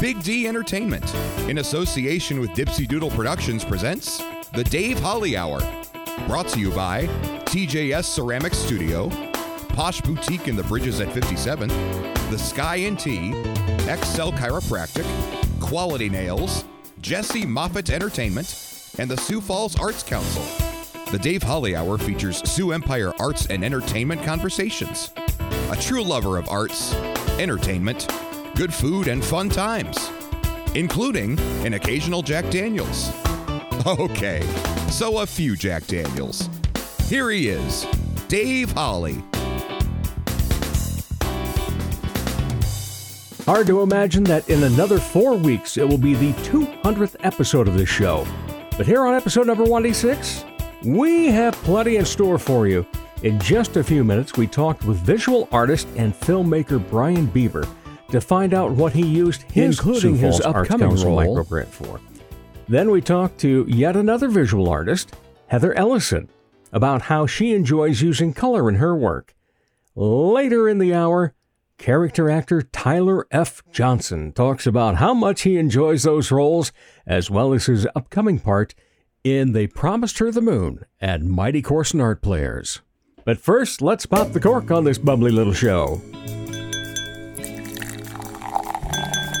Big D Entertainment, in association with Dipsy Doodle Productions, presents The Dave Holly Hour. Brought to you by TJS Ceramic Studio, Posh Boutique in the Bridges at 57, The Sky and Tea, XL Chiropractic, Quality Nails, Jesse Moffitt Entertainment, and the Sioux Falls Arts Council. The Dave Holly Hour features Sioux Empire arts and entertainment conversations. A true lover of arts, entertainment, good food, and fun times, including an occasional Jack Daniels. Okay, so a few Jack Daniels. Here he is, Dave Holly. Hard to imagine that in another four weeks it will be the 200th episode of this show. But here on episode number 186, we have plenty in store for you. In just a few minutes, we talked with visual artist and filmmaker Brian Bieber to find out what he used his including his upcoming role microgrant for. Then we talked to yet another visual artist, Heather Ellyson, about how she enjoys using color in her work. Later in the hour, character actor Tyler F. Johnson talks about how much he enjoys those roles, as well as his upcoming part in They Promised Her the Moon and Mighty Corson Art Players. But first, let's pop the cork on this bubbly little show.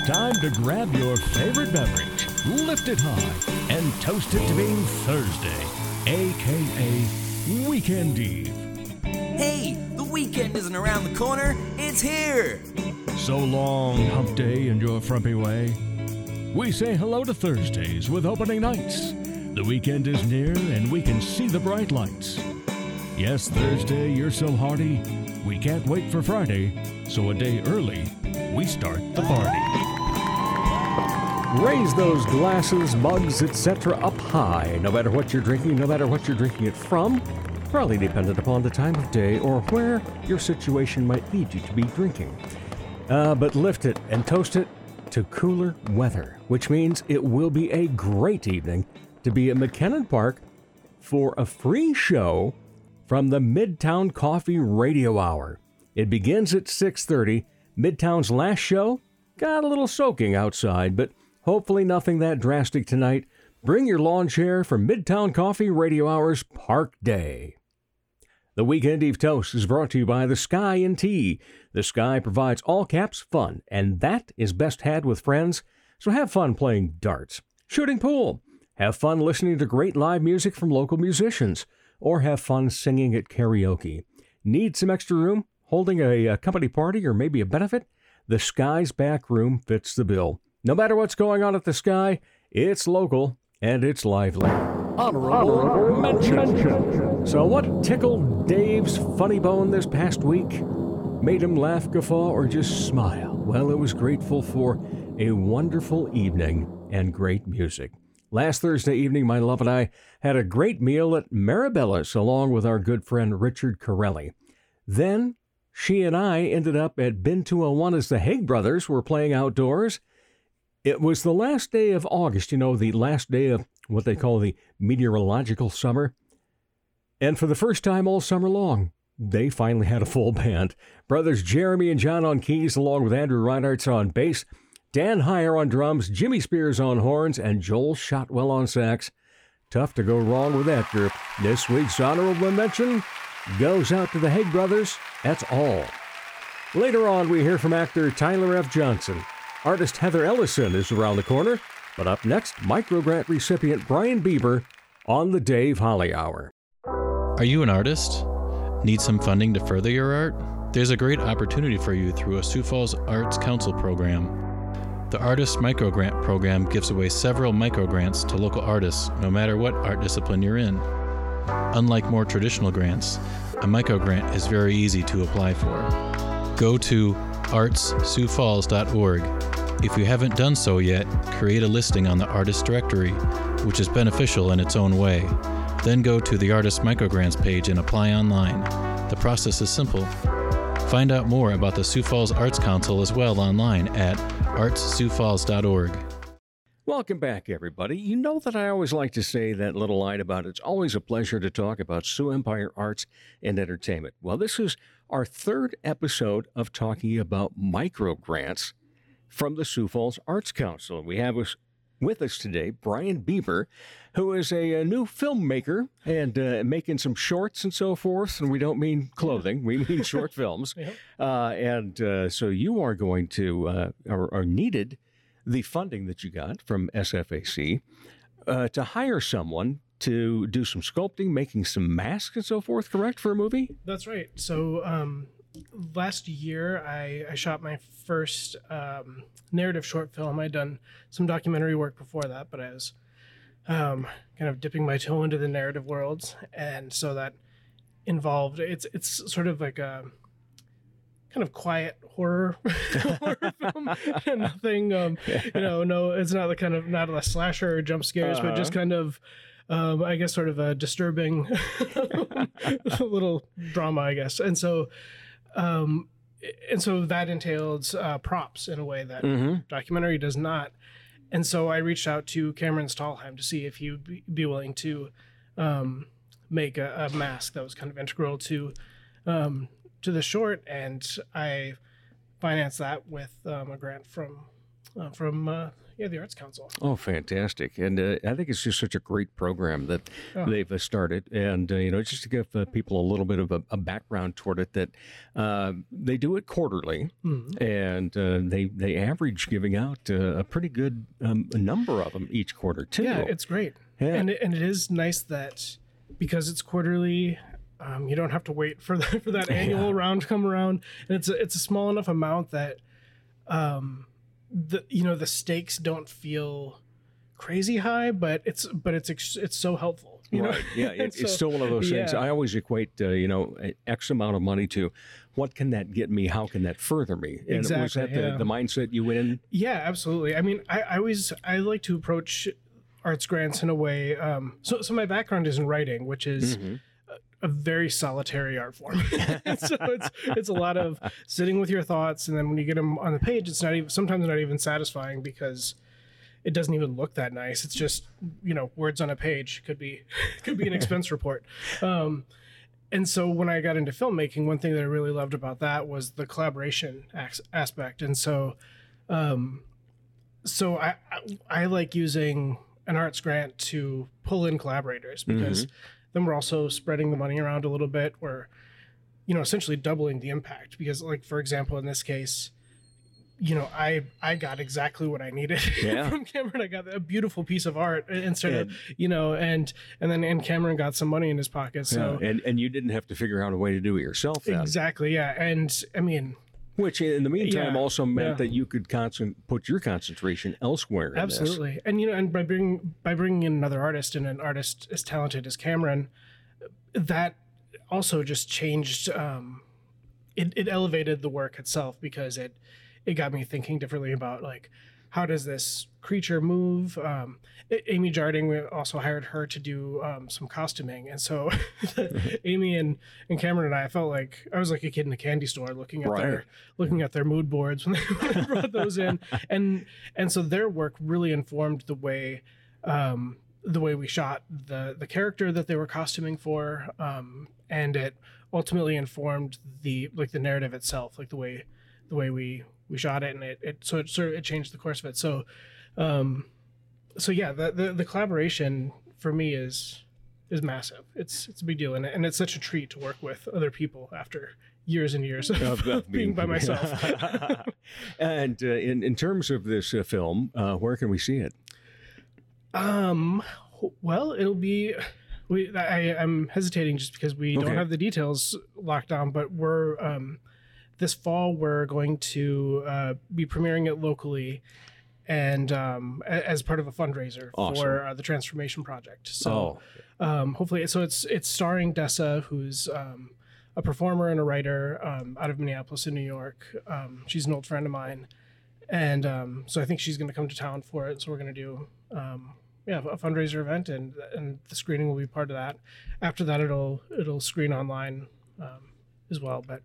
Time to grab your favorite beverage, lift it high, and toast it to being Thursday, aka Weekend Eve. Hey, the weekend isn't around the corner, it's here! So long, hump day, and your frumpy way. We say hello to Thursdays with opening nights. The weekend is near, and we can see the bright lights. Yes, Thursday, you're so hearty. We can't wait for Friday, so a day early, we start the party. Raise those glasses, mugs, etc. up high, no matter what you're drinking, no matter what you're drinking it from, probably dependent upon the time of day or where your situation might lead you to be drinking. Uh, but lift it and toast it to cooler weather, which means it will be a great evening to be at McKennan Park for a free show from the Midtown Coffee Radio Hour. It begins at 6:30. Midtown's last show got a little soaking outside, but Hopefully, nothing that drastic tonight. Bring your lawn chair for Midtown Coffee Radio Hours Park Day. The Weekend Eve Toast is brought to you by The Sky and Tea. The Sky provides all caps fun, and that is best had with friends. So have fun playing darts, shooting pool, have fun listening to great live music from local musicians, or have fun singing at karaoke. Need some extra room? Holding a, a company party or maybe a benefit? The Sky's back room fits the bill. No matter what's going on at the sky, it's local and it's lively. Honorable, Honorable mention. mention. So, what tickled Dave's funny bone this past week? Made him laugh, guffaw, or just smile? Well, it was grateful for a wonderful evening and great music. Last Thursday evening, my love and I had a great meal at Maribella's along with our good friend Richard Corelli. Then she and I ended up at Bin 201 as the Haig brothers were playing outdoors it was the last day of August, you know, the last day of what they call the meteorological summer. And for the first time all summer long, they finally had a full band. Brothers Jeremy and John on keys, along with Andrew Reinhardt's on bass, Dan Heyer on drums, Jimmy Spears on horns, and Joel Shotwell on sax. Tough to go wrong with that group. This week's honorable mention goes out to the Haig brothers. That's all. Later on, we hear from actor Tyler F. Johnson. Artist Heather Ellyson is around the corner. But up next, microgrant recipient Brian Bieber on the Dave Holly Hour. Are you an artist? Need some funding to further your art? There's a great opportunity for you through a Sioux Falls Arts Council program. The Artist Microgrant program gives away several microgrants to local artists, no matter what art discipline you're in. Unlike more traditional grants, a microgrant is very easy to apply for. Go to artssiouxfalls.org. If you haven't done so yet, create a listing on the Artist Directory, which is beneficial in its own way. Then go to the Artist Microgrants page and apply online. The process is simple. Find out more about the Sioux Falls Arts Council as well online at artssiouxfalls.org. Welcome back, everybody. You know that I always like to say that little line about it's always a pleasure to talk about Sioux Empire arts and entertainment. Well, this is our third episode of talking about micro grants. from the Sioux Falls Arts Council. We have us with us today Brian Bieber, who is a, a new filmmaker and uh, making some shorts and so forth. And we don't mean clothing, we mean short films. Uh, and uh, so you are going to, uh, or, or needed the funding that you got from SFAC uh, to hire someone to do some sculpting, making some masks and so forth, correct, for a movie? That's right. So um, last year, I, I shot my first um, narrative short film. I'd done some documentary work before that, but I was um, kind of dipping my toe into the narrative worlds, and so that involved it's it's sort of like a kind of quiet horror, horror film. Nothing, um, you know, no, it's not the kind of not a slasher or jump scares, but just kind of. Um, I guess sort of a disturbing little drama, I guess, and so, um, and so that entailed uh, props in a way that documentary does not. And so I reached out to Cameron Stalheim to see if he would be, be willing to um, make a, a mask that was kind of integral to um, to the short, and I financed that with um, a grant from uh, from uh, yeah the Arts Council. Oh, fantastic! And uh, I think it's just such a great program that they've uh, started. And uh, you know, just to give uh, people a little bit of a, a background toward it, that uh, they do it quarterly, and uh, they they average giving out uh, a pretty good um, number of them each quarter too. Yeah, it's great, Yeah. and it, and it is nice that because it's quarterly. Um, you don't have to wait for the, for that annual round to come around, and it's a, it's a small enough amount that, um, the you know the stakes don't feel crazy high, but it's but it's it's so helpful. You know, Right. Yeah, it, So, it's still one of those things. yeah. I always equate, uh, you know, X amount of money to what can that get me? How can that further me? And was Exactly, that the, yeah. the mindset you went in? Yeah, absolutely. I mean, I, I always I like to approach arts grants in a way. Um, so so my background is in writing, which is Mm-hmm. A, very solitary art form. so it's it's a lot of sitting with your thoughts, and then when you get them on the page, it's not even sometimes not even satisfying because it doesn't even look that nice. It's just you know words on a page could be could be an expense report. Um, and so when I got into filmmaking, one thing that I really loved about that was the collaboration as- aspect. And so, um, so I, I I like using an arts grant to pull in collaborators mm-hmm. because then we're also spreading the money around a little bit. We're you know essentially doubling the impact because like for example in this case you know i i got exactly what i needed Yeah. from cameron i got a beautiful piece of art instead of you know and and then and cameron got some money in his pocket so and and you didn't have to figure out a way to do it yourself then. exactly yeah and i mean Which in the meantime Yeah, also meant yeah. that you could concent- put your concentration elsewhere. In this. absolutely and you know and by bringing by bringing in another artist and an artist as talented as cameron that also just changed um it, it elevated the work itself because it it got me thinking differently about like how does this creature move? Um amy jarding we also hired her to do um, some costuming. And so amy and and cameron and i felt like i was like a kid in a candy store looking at Right. their looking at their mood boards when they, when they brought those in. And and so their work really informed the way um the way we shot the the character that they were costuming for. Um and it ultimately informed the like the narrative itself like the way the way we we shot it and it, it so it sort of it changed the course of it so um so yeah the the, the collaboration for me is is massive it's it's a big deal and, and it's such a treat to work with other people after years and years of, Of- being by myself and uh, in in terms of this uh, film, uh, where can we see it? Um, well, it'll be. We, I, I'm hesitating just because we Okay. don't have the details locked down, but we're um, this fall we're going to uh, be premiering it locally, and um, as part of a fundraiser Awesome. for uh, the Transformation Project. So, um, hopefully, so it's it's starring Dessa, who's um, a performer and a writer um, out of Minneapolis in New York. Um, she's an old friend of mine, and um, so I think she's going to come to town for it. So we're going to do um, yeah a fundraiser event, and and the screening will be part of that. After that, it'll it'll screen online um, as well. But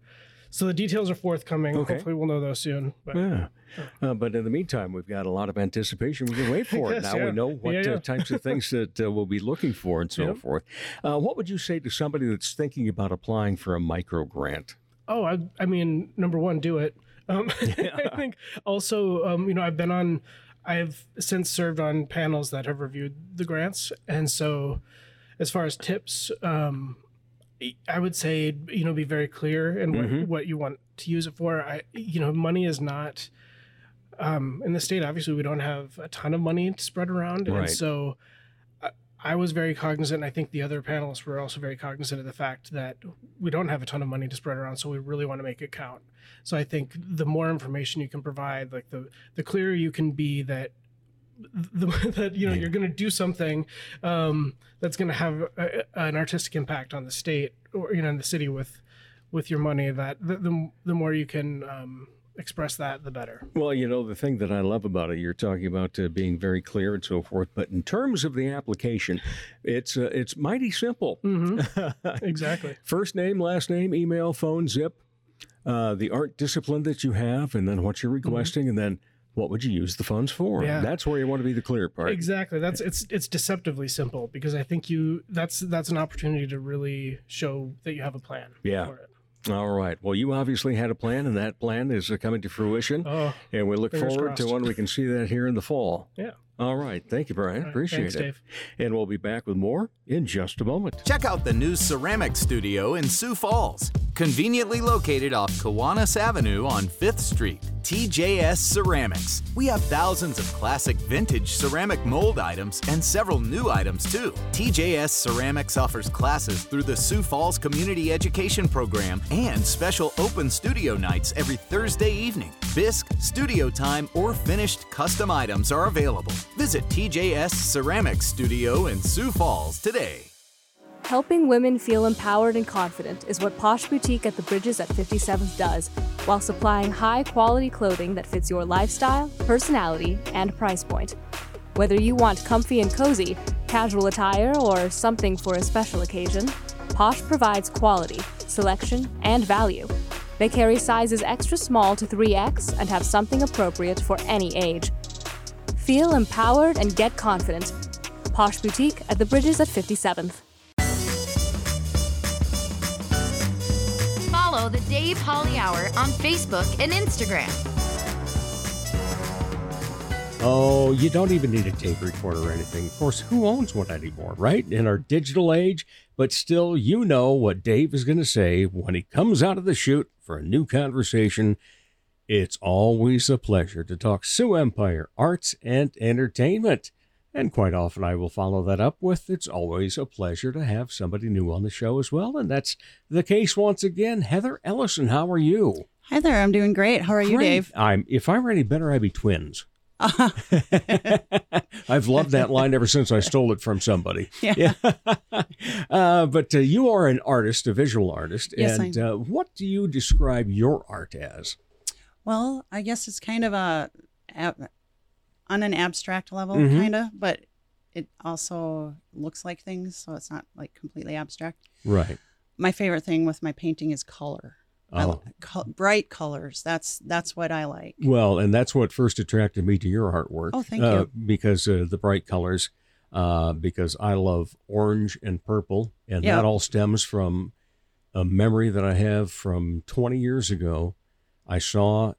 so the details are forthcoming. Okay. Hopefully, we'll know those soon. But Yeah. Uh, but in the meantime, we've got a lot of anticipation. We can wait for it. Yes, now yeah. we know what Yeah, Uh, types of things that uh, we'll be looking for and so forth. Uh, what would you say to somebody that's thinking about applying for a micro grant? oh, I, I mean, number one, do it. Um, I think also, um, you know, I've been on, I've since served on panels that have reviewed the grants, and so as far as tips, um, I would say you know be very clear in what, Mhm. what you want to use it for. I you know money is not um, in the state. Obviously, we don't have a ton of money to spread around, Right. and so. I- I was very cognizant, and I think the other panelists were also very cognizant of the fact that we don't have a ton of money to spread around, so we really want to make it count. So I think the more information you can provide, like the the clearer you can be that the, that you know Yeah. you're going to do something um, that's going to have a, an artistic impact on the state or you know in the city with with your money. That the the, the more you can um, express that, the better. Well, you know, the thing that I love about it, you're talking about uh, being very clear and so forth, but in terms of the application, it's uh, it's mighty simple. hmm Exactly. First name, last name, email, phone, zip, uh, the art discipline that you have, and then what you're requesting, and then what would you use the funds for? Yeah. That's where you want to be the clear part. Exactly. That's it's it's deceptively simple because I think you that's that's an opportunity to really show that you have a plan. Yeah. For it. All right. Well, you obviously had a plan, and that plan is uh, coming to fruition. Oh, and we look fingers forward to crossed. when we can see that here in the fall. yeah. All right. Thank you, Brian. All right. Appreciate Thanks, it. Dave. And we'll be back with more in just a moment. Check out the new ceramic studio in Sioux Falls, conveniently located off Kiwanis Avenue on 5th Street. TJS Ceramics. We have thousands of classic vintage ceramic mold items and several new items too. TJS Ceramics offers classes through the Sioux Falls Community Education Program and special open studio nights every Thursday evening. Bisque, studio time, or finished custom items are available. Visit TJS Ceramics Studio in Sioux Falls today. Helping women feel empowered and confident is what Posh Boutique at the Bridges at 57th does, while supplying high quality clothing that fits your lifestyle, personality, and price point. Whether you want comfy and cozy, casual attire, or something for a special occasion, Posh provides quality, selection, and value. They carry sizes extra small to 3X and have something appropriate for any age. Feel empowered and get confident. Posh Boutique at the Bridges at 57th. Follow the Dave Holly Hour on Facebook and Instagram. Oh, you don't even need a tape recorder or anything. Of course, who owns one anymore, right? In our digital age, but still, you know what Dave is going to say when he comes out of the chute for a new conversation. It's always a pleasure to talk Sioux Empire, arts, and entertainment. And quite often I will follow that up with it's always a pleasure to have somebody new on the show as well. And that's the case once again. Heather Ellyson, how are you? Hi there, I'm doing great. How are you, Dave? I'm if I were any better, I'd be twins. I've loved that line ever since I stole it from somebody. Yeah. uh, but uh, you are an artist, a visual artist. Yes, and uh, what do you describe your art as? Well, I guess it's kind of a, on an abstract level, Mhm. kind of, but it also looks like things, so it's not like completely abstract. Right. My favorite thing with my painting is color. Oh. li- col- bright colors. That's that's what I like. Well, and that's what first attracted me to your artwork. Oh, thank uh, you. Because uh, the bright colors, uh, because I love orange and purple, and Yeah. that all stems from a memory that I have from 20 years ago. I saw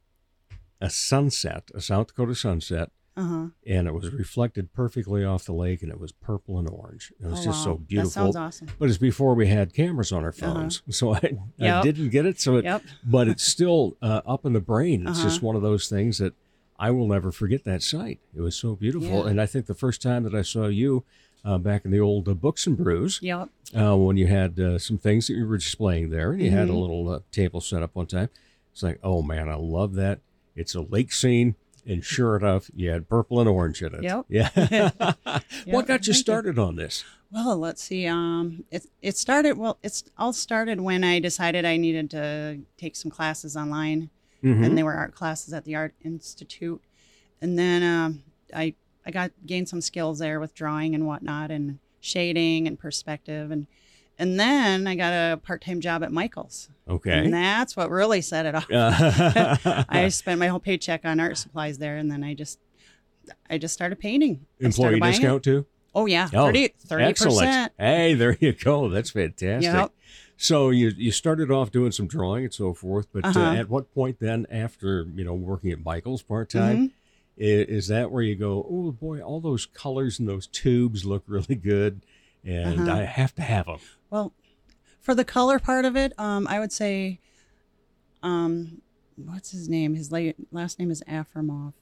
a sunset, a South Dakota sunset, Uh huh. and it was reflected perfectly off the lake, and it was purple and orange. It was Oh, just so beautiful. That sounds awesome. But it's before we had cameras on our Uh-huh. phones, so I, I didn't get it. So it, Yep. but it's still uh, up in the brain. It's just Uh-huh. one of those things that I will never forget. That sight. It was so beautiful, Yeah. and I think the first time that I saw you. Uh, back in the old uh, books and brews, Yep. uh, when you had uh, some things that you were displaying there, and you had a Mhm. little uh, table set up one time. It's like, oh man, I love that. It's a lake scene, and sure enough, you had purple and orange in it. Yep. Yeah. what got you started on this? Well, let's see. Um, it it started. Well, it's all started when I decided I needed to take some classes online, Mhm. and they were art classes at the Art Institute, and then um, I I got gained some skills there with drawing and whatnot, and shading and perspective, and and then I got a part time job at Michaels, Okay. and that's what really set it off. Uh, I spent my whole paycheck on art supplies there, and then I just I just started painting. Employee started buying it. discount too? Oh yeah, Oh, 30 excellent. percent. Hey, there you go. That's fantastic. Yep. So you you started off doing some drawing and so forth, but uh Uh-huh. at what point then, after you know working at Michael's part time, Mhm. is, that where you go? Oh boy, all those colors and those tubes look really good, and Uh-huh. I have to have them. Well, for the color part of it, um, I would say, um, what's his name? His la- last name is Afremov.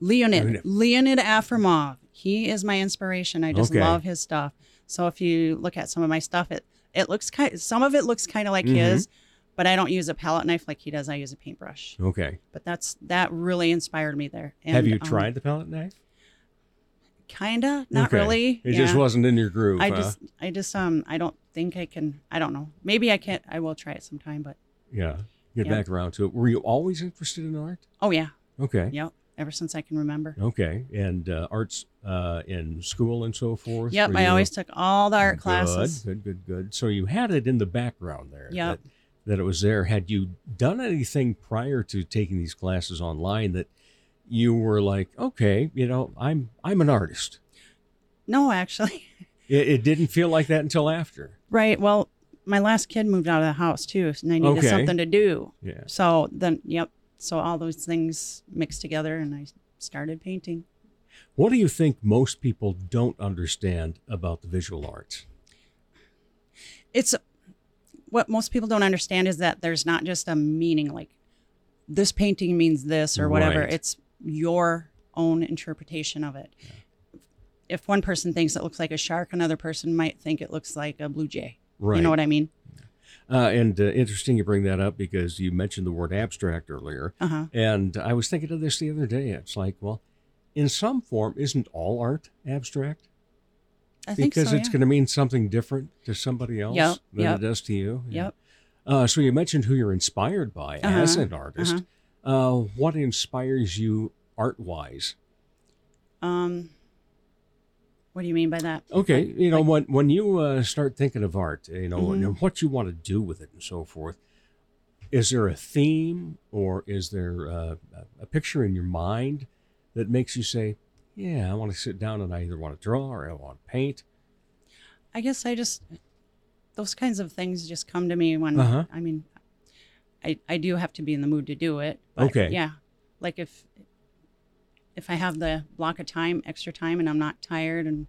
Leonid. Leonid. Leonid Afremov. He is my inspiration. I just Okay. love his stuff. So if you look at some of my stuff, it it looks kind. Some of it looks kind of like Mhm. his, but I don't use a palette knife like he does. I use a paintbrush. Okay. But that's that really inspired me there. have you um, tried the palette knife? Kinda, not Okay. really. It just wasn't in your groove. I huh? just, I just, um, I don't think I can. I don't know. Maybe I can't. I will try it sometime. But yeah. Get Yeah. back around to it. Were you always interested in art? oh yeah, Okay. yep. Ever since I can remember. Okay. And uh, arts uh, in school and so forth? Yep. I always took all the art Good, classes. Good, good, good. Good. So you had it in the background there. Yep. That, that it was there. Had you done anything prior to taking these classes online that you were like, okay, you know, I'm I'm an artist. No, actually. It, it didn't feel like that until after. right. Well, my last kid moved out of the house too, and I needed Okay. something to do. Yeah. So then, yep. So all those things mixed together, and I started painting. What do you think most people don't understand about the visual arts? it's what most people don't understand is that there's not just a meaning like this painting means this or whatever Right. it's your own interpretation of it if one person thinks it looks like a shark another person might think it looks like a blue jay you know what i mean Uh, and uh, interesting you bring that up because you mentioned the word abstract earlier. Uh-huh. And I was thinking of this the other day. It's like, well, in some form, isn't all art abstract? i think because so it's yeah. going to mean something different to somebody else Yep, than yep. it does to you. Yep. Uh, so you mentioned who you're inspired by as Uh-huh, an artist. Uh what inspires you art wise? um what do you mean by that Okay, you know when when you uh, start thinking of art, you know, Mhm. and what you want to do with it and so forth. Is there a theme, or is there uh, a picture in your mind that makes you say, "Yeah, I want to sit down and I either want to draw or I want to paint"? I guess I just those kinds of things just come to me when Uh-huh. I mean I I do have to be in the mood to do it. But Okay. Yeah. Like if if I have the block of time, extra time and I'm not tired and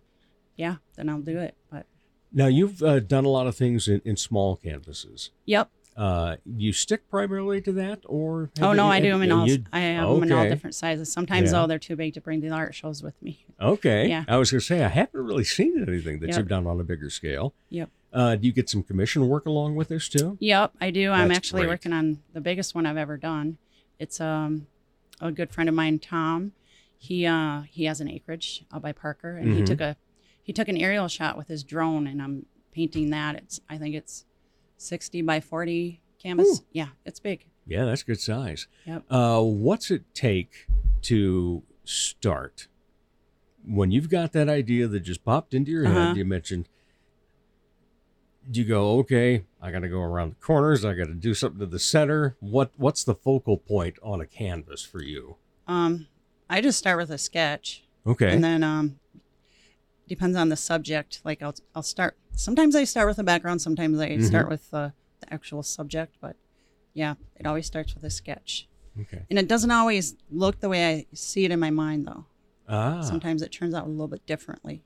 yeah, then I'll do it. But Now you've uh, done a lot of things in, in small canvases. yep. Uh, you stick primarily to that, or have Oh no, you- I do them in all you- I have them in all different sizes. Sometimes Yeah. though they're too big to bring to the art shows with me. Okay. Yeah. I was going to say I haven't really seen anything that Yep. you've done on a bigger scale. Yep. Uh, do you get some commission work along with this too? Yep, I do. I'm actually great. working on the biggest one I've ever done. It's um a good friend of mine, Tom. He uh he has an acreage out by Parker, and he Mhm. took a he took an aerial shot with his drone, and I'm painting that. It's I think it's sixty by forty canvas. Yeah, it's big. Yeah, that's good size. Yep. Uh, what's it take to start? When you've got that idea that just popped into your Uh-huh. head, you mentioned, you go, okay, I got to go around the corners, I got to do something to the center. What What's the focal point on a canvas for you? Um, I just start with a sketch. Okay. And then um, depends on the subject. Like I'll I'll start. Sometimes I start with the background. Sometimes I Mhm. start with the, the actual subject. But yeah, it always starts with a sketch. Okay. And it doesn't always look the way I see it in my mind, though. Ah. Sometimes it turns out a little bit differently.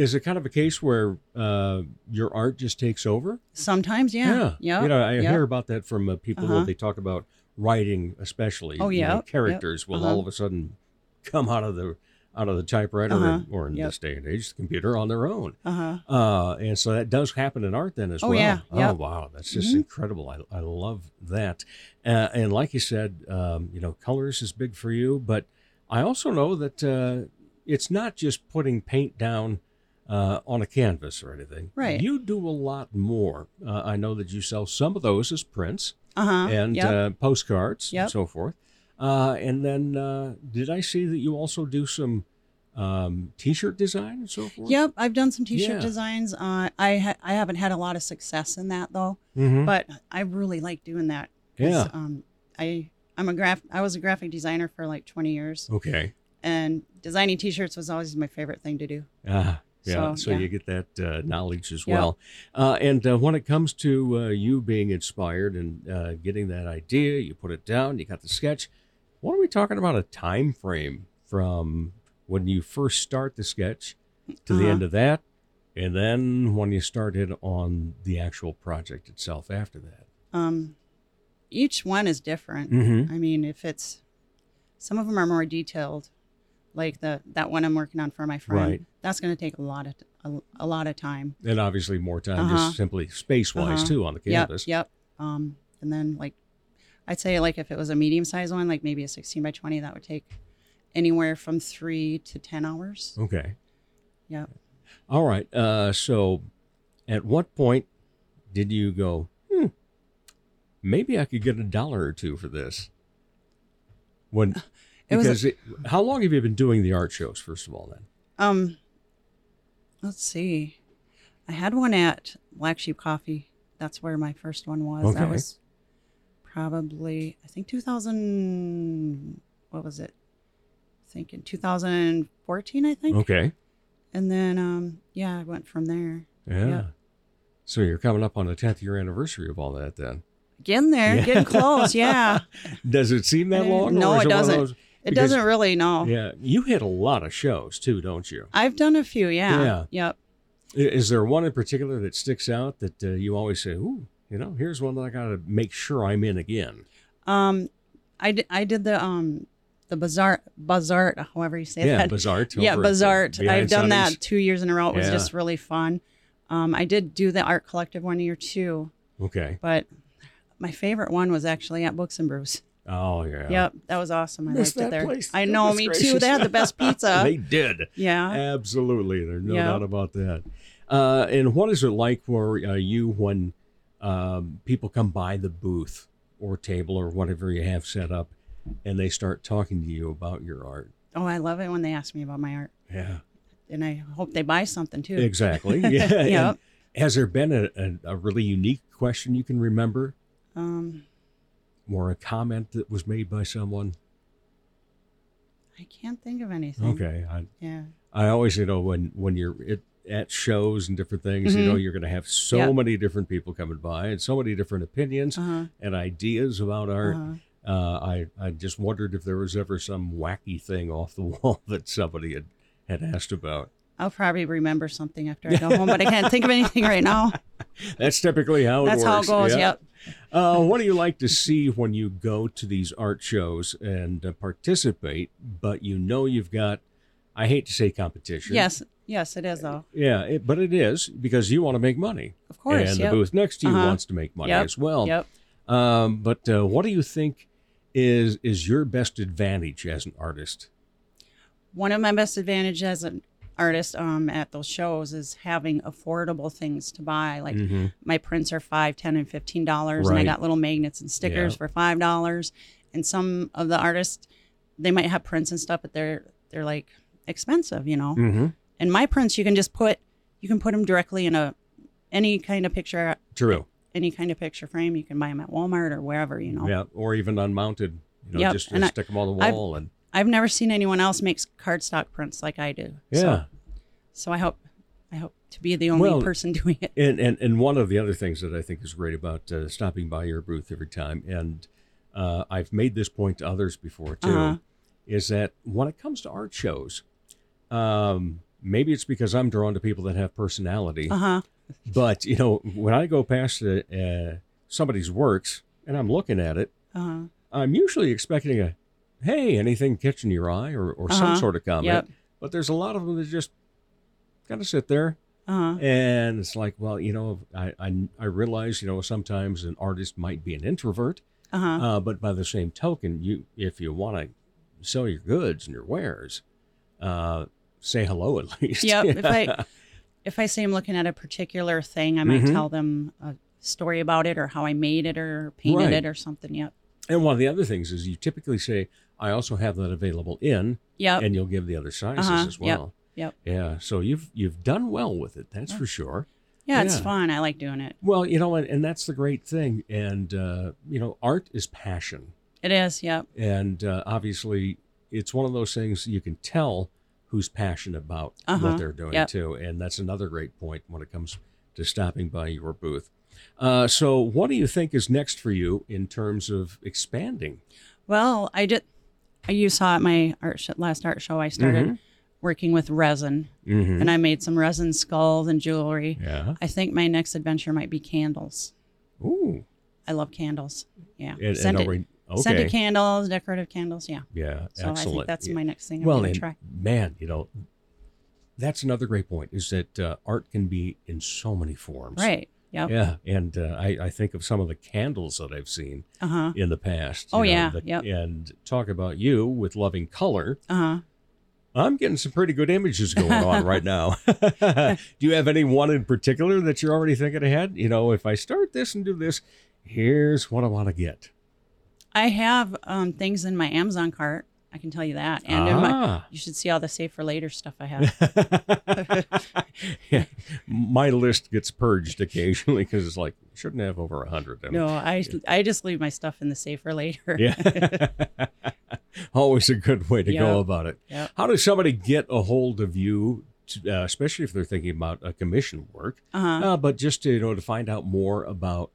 Is it kind of a case where uh, your art just takes over? Sometimes, yeah. Yeah. You know, I Yep. hear about that from uh, people Uh-huh. when they talk about writing, especially. Oh, you know, yeah, yep, characters will uh-huh. all of a sudden come out of the out of the typewriter, Uh-huh, or, or in yep. this day and age, the computer on their own. Uh-huh. Uh, and so that does happen in art then as Oh, well. yeah, Oh yep. wow, that's just Mhm. incredible. I, I love that. Uh, and like you said, um, you know, colors is big for you, but I also know that uh, it's not just putting paint down uh, on a canvas or anything. Right. You do a lot more. Uh, I know that you sell some of those as prints Uh-huh, and yep. uh, postcards Yep. and so forth. Uh, and then uh, did I see that you also do some um, t-shirt design and so forth? Yep, I've done some T-shirt Yeah. designs. Uh, I ha- I haven't had a lot of success in that though, Mhm. but I really like doing that. Yeah. Um, I I'm a graph. I was a graphic designer for like 20 years. Okay. and designing T-shirts was always my favorite thing to do. Ah, yeah. So, So, yeah. you get that uh, knowledge as Yep. well. Uh, and uh, when it comes to uh, you being inspired and uh, getting that idea, you put it down, you got the sketch. What are we talking about? A time frame from when you first start the sketch to the Uh-huh. end of that, and then when you started on the actual project itself after that. Um, each one is different. Mhm. I mean, if it's some of them are more detailed, like the that one I'm working on for my friend. Right. That's going to take a lot of a, a lot of time. And obviously more time, Uh-huh. just simply space wise Uh-huh. too on the Yep, canvas. Yep. Um, and then like, I'd say like if it was a medium sized one, like maybe a 16 by 20, that would take anywhere from three to 10 hours. Okay. Yep. All right. Uh, so, at what point did you go? Hmm, maybe I could get a dollar or two for this. When It was a- because it, how long have you been doing the art shows? First of all, then. Um, let's see. I had one at Black Sheep Coffee. That's where my first one was. Okay. That was probably I think 2000. What was it? I think in 2014, I think. Okay. And then um, yeah, I went from there. Yeah. Yep. So you're coming up on the 10th year anniversary of all that, then. Getting there, Yeah. getting close. Yeah. Does it seem that long? No, it doesn't. It because- doesn't really. know. Yeah, you hit a lot of shows too, don't you? I've done a few. Yeah. Yeah. Yep. Is there one in particular that sticks out that uh, you always say, "Ooh, you know, here's one that I got to make sure I'm in again." Um, I did. I did the um the bazaar bazaar, however you say Yeah, that. Bazaart Yeah, over at the bazaart. I've done that two years in a row. It was Yeah. just really fun. Um, I did do the art collective one year too, Okay. but my favorite one was actually at Books and Brews. Oh yeah. Yep, that was awesome. I Missed liked it there. place. I know, Goodness me too. They had the best pizza. they did. yeah. Absolutely. There's no Yeah. doubt about that. Uh, and what is it like for uh, you when um, people come by the booth or table or whatever you have set up, and they start talking to you about your art? Oh, I love it when they ask me about my art, Yeah. and I hope they buy something too. Exactly. Yeah. And Yep. Has there been a, a, a really unique question you can remember, Um, or a comment that was made by someone? I can't think of anything. Okay. I, Yeah. I always, you know, when when you're at, at shows and different things, you Mhm. know, you're going to have so Yep. many different people coming by and so many different opinions Uh-huh. and ideas about art. Uh-huh. Uh, I I just wondered if there was ever some wacky thing off the wall that somebody had had asked about. I'll probably remember something after I go home, but I can't think of anything right now. That's typically how it That's works. how it goes. yeah. Yep. Uh, what do you like to see when you go to these art shows and uh, participate, but you know you've got, I hate to say competition. Yes. Yes, it is though. Yeah, it, but it is because you want to make money. Of course, And yep. the booth next to you Uh-huh. wants to make money Yep, as well. yep. Um, but uh, what do you think is is your best advantage as an artist? One of my best advantages as an artist um, at those shows is having affordable things to buy. Like Mhm. my prints are five, ten, and fifteen dollars, and I got little magnets and stickers Yeah. for five dollars. And some of the artists, they might have prints and stuff, but they're they're like expensive, you know. Mm-hmm. And my prints, you can just put you can put them directly in a any kind of picture True. any kind of picture frame. You can buy them at Walmart or wherever, you know. Yeah, or even unmounted. You know, Yep, just, just stick them on the I've- wall and I've never seen anyone else makes cardstock prints like I do. yeah. So, so I hope I hope to be the only Well, person doing it. And, and and one of the other things that I think is great about uh, stopping by your booth every time, and uh, I've made this point to others before too, Uh-huh. is that when it comes to art shows, um, maybe it's because I'm drawn to people that have personality, Uh huh. but you know, when I go past uh, uh, somebody's works and I'm looking at it, Uh huh. I'm usually expecting a, "Hey, anything catching your eye?" or, or some Uh-huh. sort of comment. Yep. But there's a lot of them that just kind of sit there Uh huh. and it's like, well, you know, I, I, I realize, you know, sometimes an artist might be an introvert, Uh huh. uh, but by the same token, you if you want to sell your goods and your wares, uh, say hello at least. Yep. If I if I say I'm looking at a particular thing, I might Mhm. tell them a story about it or how I made it or painted Right. it or something. Yep. and one of the other things is you typically say, I also have that available in, Yep. and you'll give the other sizes Uh-huh. as well. Yep. Yeah, so you've you've done well with it, that's for sure. Yeah, it's Yeah. fun. I like doing it. Well, you know, and, and that's the great thing. And uh, you know, art is passion. It is. Yep. and uh, obviously it's one of those things you can tell who's passionate about Uh-huh. what they're doing Yep. too, and that's another great point when it comes to stopping by your booth. Uh, so, what do you think is next for you in terms of expanding? Well, I did. You saw at my art sh- last art show. I started Mhm. working with resin, Mhm. and I made some resin skulls and jewelry. Yeah. I think my next adventure might be candles. Ooh. I love candles. Yeah. And- and scented, already- scented candles, decorative candles. Yeah. Yeah, So I think that's Yeah. my next thing I'm well, going and to try. man, you know, that's another great point. Is that uh, art can be in so many forms. Right. Yep. Yeah, and uh, I, I think of some of the candles that I've seen Uh-huh. in the past. Oh, know, yeah, the- yep. And talk about you with loving color. Uh huh. I'm getting some pretty good images going on right now. do you have any one in particular that you're already thinking ahead? You know, if I start this and do this, here's what I want to get. I have um, things in my Amazon cart. I can tell you that. And in my, Ah. you should see all the save for later stuff I have. yeah, my list gets purged occasionally because it's like shouldn't have over a hundred. no, I I just leave my stuff in the safe for later. Yeah. Always a good way to go about it. Yep. How does somebody get a hold of you, to, uh, especially if they're thinking about a commission work? Uh-huh. Uh, but just to, you know, to find out more about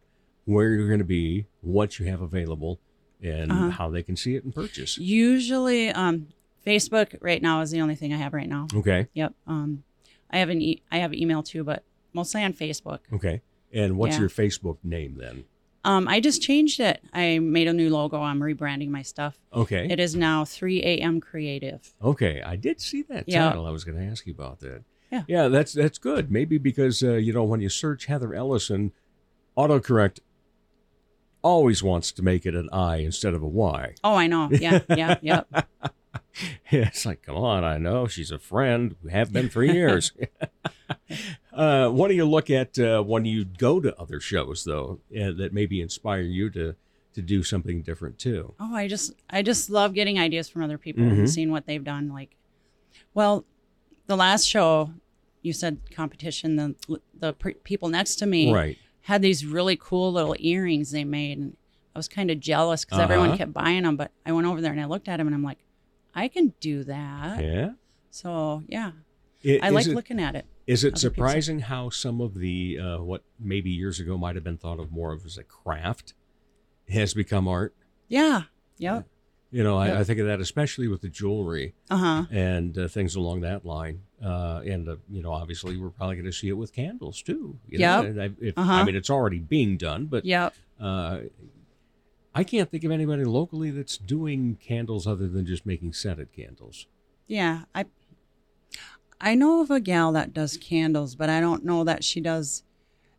where you're going to be, what you have available, and Uh-huh. how they can see it and purchase. Usually, um, Facebook right now is the only thing I have right now. Okay. Yep. Um, I have an e- I have email too, but mostly on Facebook. Okay. And what's Yeah. your Facebook name then? Um, I just changed it. I made a new logo. I'm rebranding my stuff. Okay. It is now 3 a.m. Creative. Okay, I did see that Yeah. title. I was going to ask you about that. Yeah. yeah, that's that's good. Maybe because uh, you know when you search Heather Ellyson, autocorrect always wants to make it an I instead of a Y. Oh, I know. Yeah. Yeah. Yep. Yeah it's like, come on, I know she's a friend. We have been for years. uh, what do you look at uh, when you go to other shows, though, uh, that maybe inspire you to to do something different too? Oh, I just I just love getting ideas from other people Mhm. and seeing what they've done. Like, well, the last show you said competition. The the pre- people next to me Right. Had these really cool little earrings they made, and I was kind of jealous because everyone Uh-huh. kept buying them. But I went over there and I looked at them and I'm like, I can do that. Yeah. So yeah, I- I like it- looking at it. Is it Other people say- surprising how some of the uh, what maybe years ago might have been thought of more of as a craft has become art? Yeah. Yep. You know, I, I think of that especially with the jewelry Uh huh. and uh, things along that line. Uh, and uh, you know, obviously, we're probably going to see it with candles too. You know? Yep. I, Uh-huh. I mean, it's already being done, but Yep. uh, I can't think of anybody locally that's doing candles other than just making scented candles. Yeah, I I know of a gal that does candles, but I don't know that she does.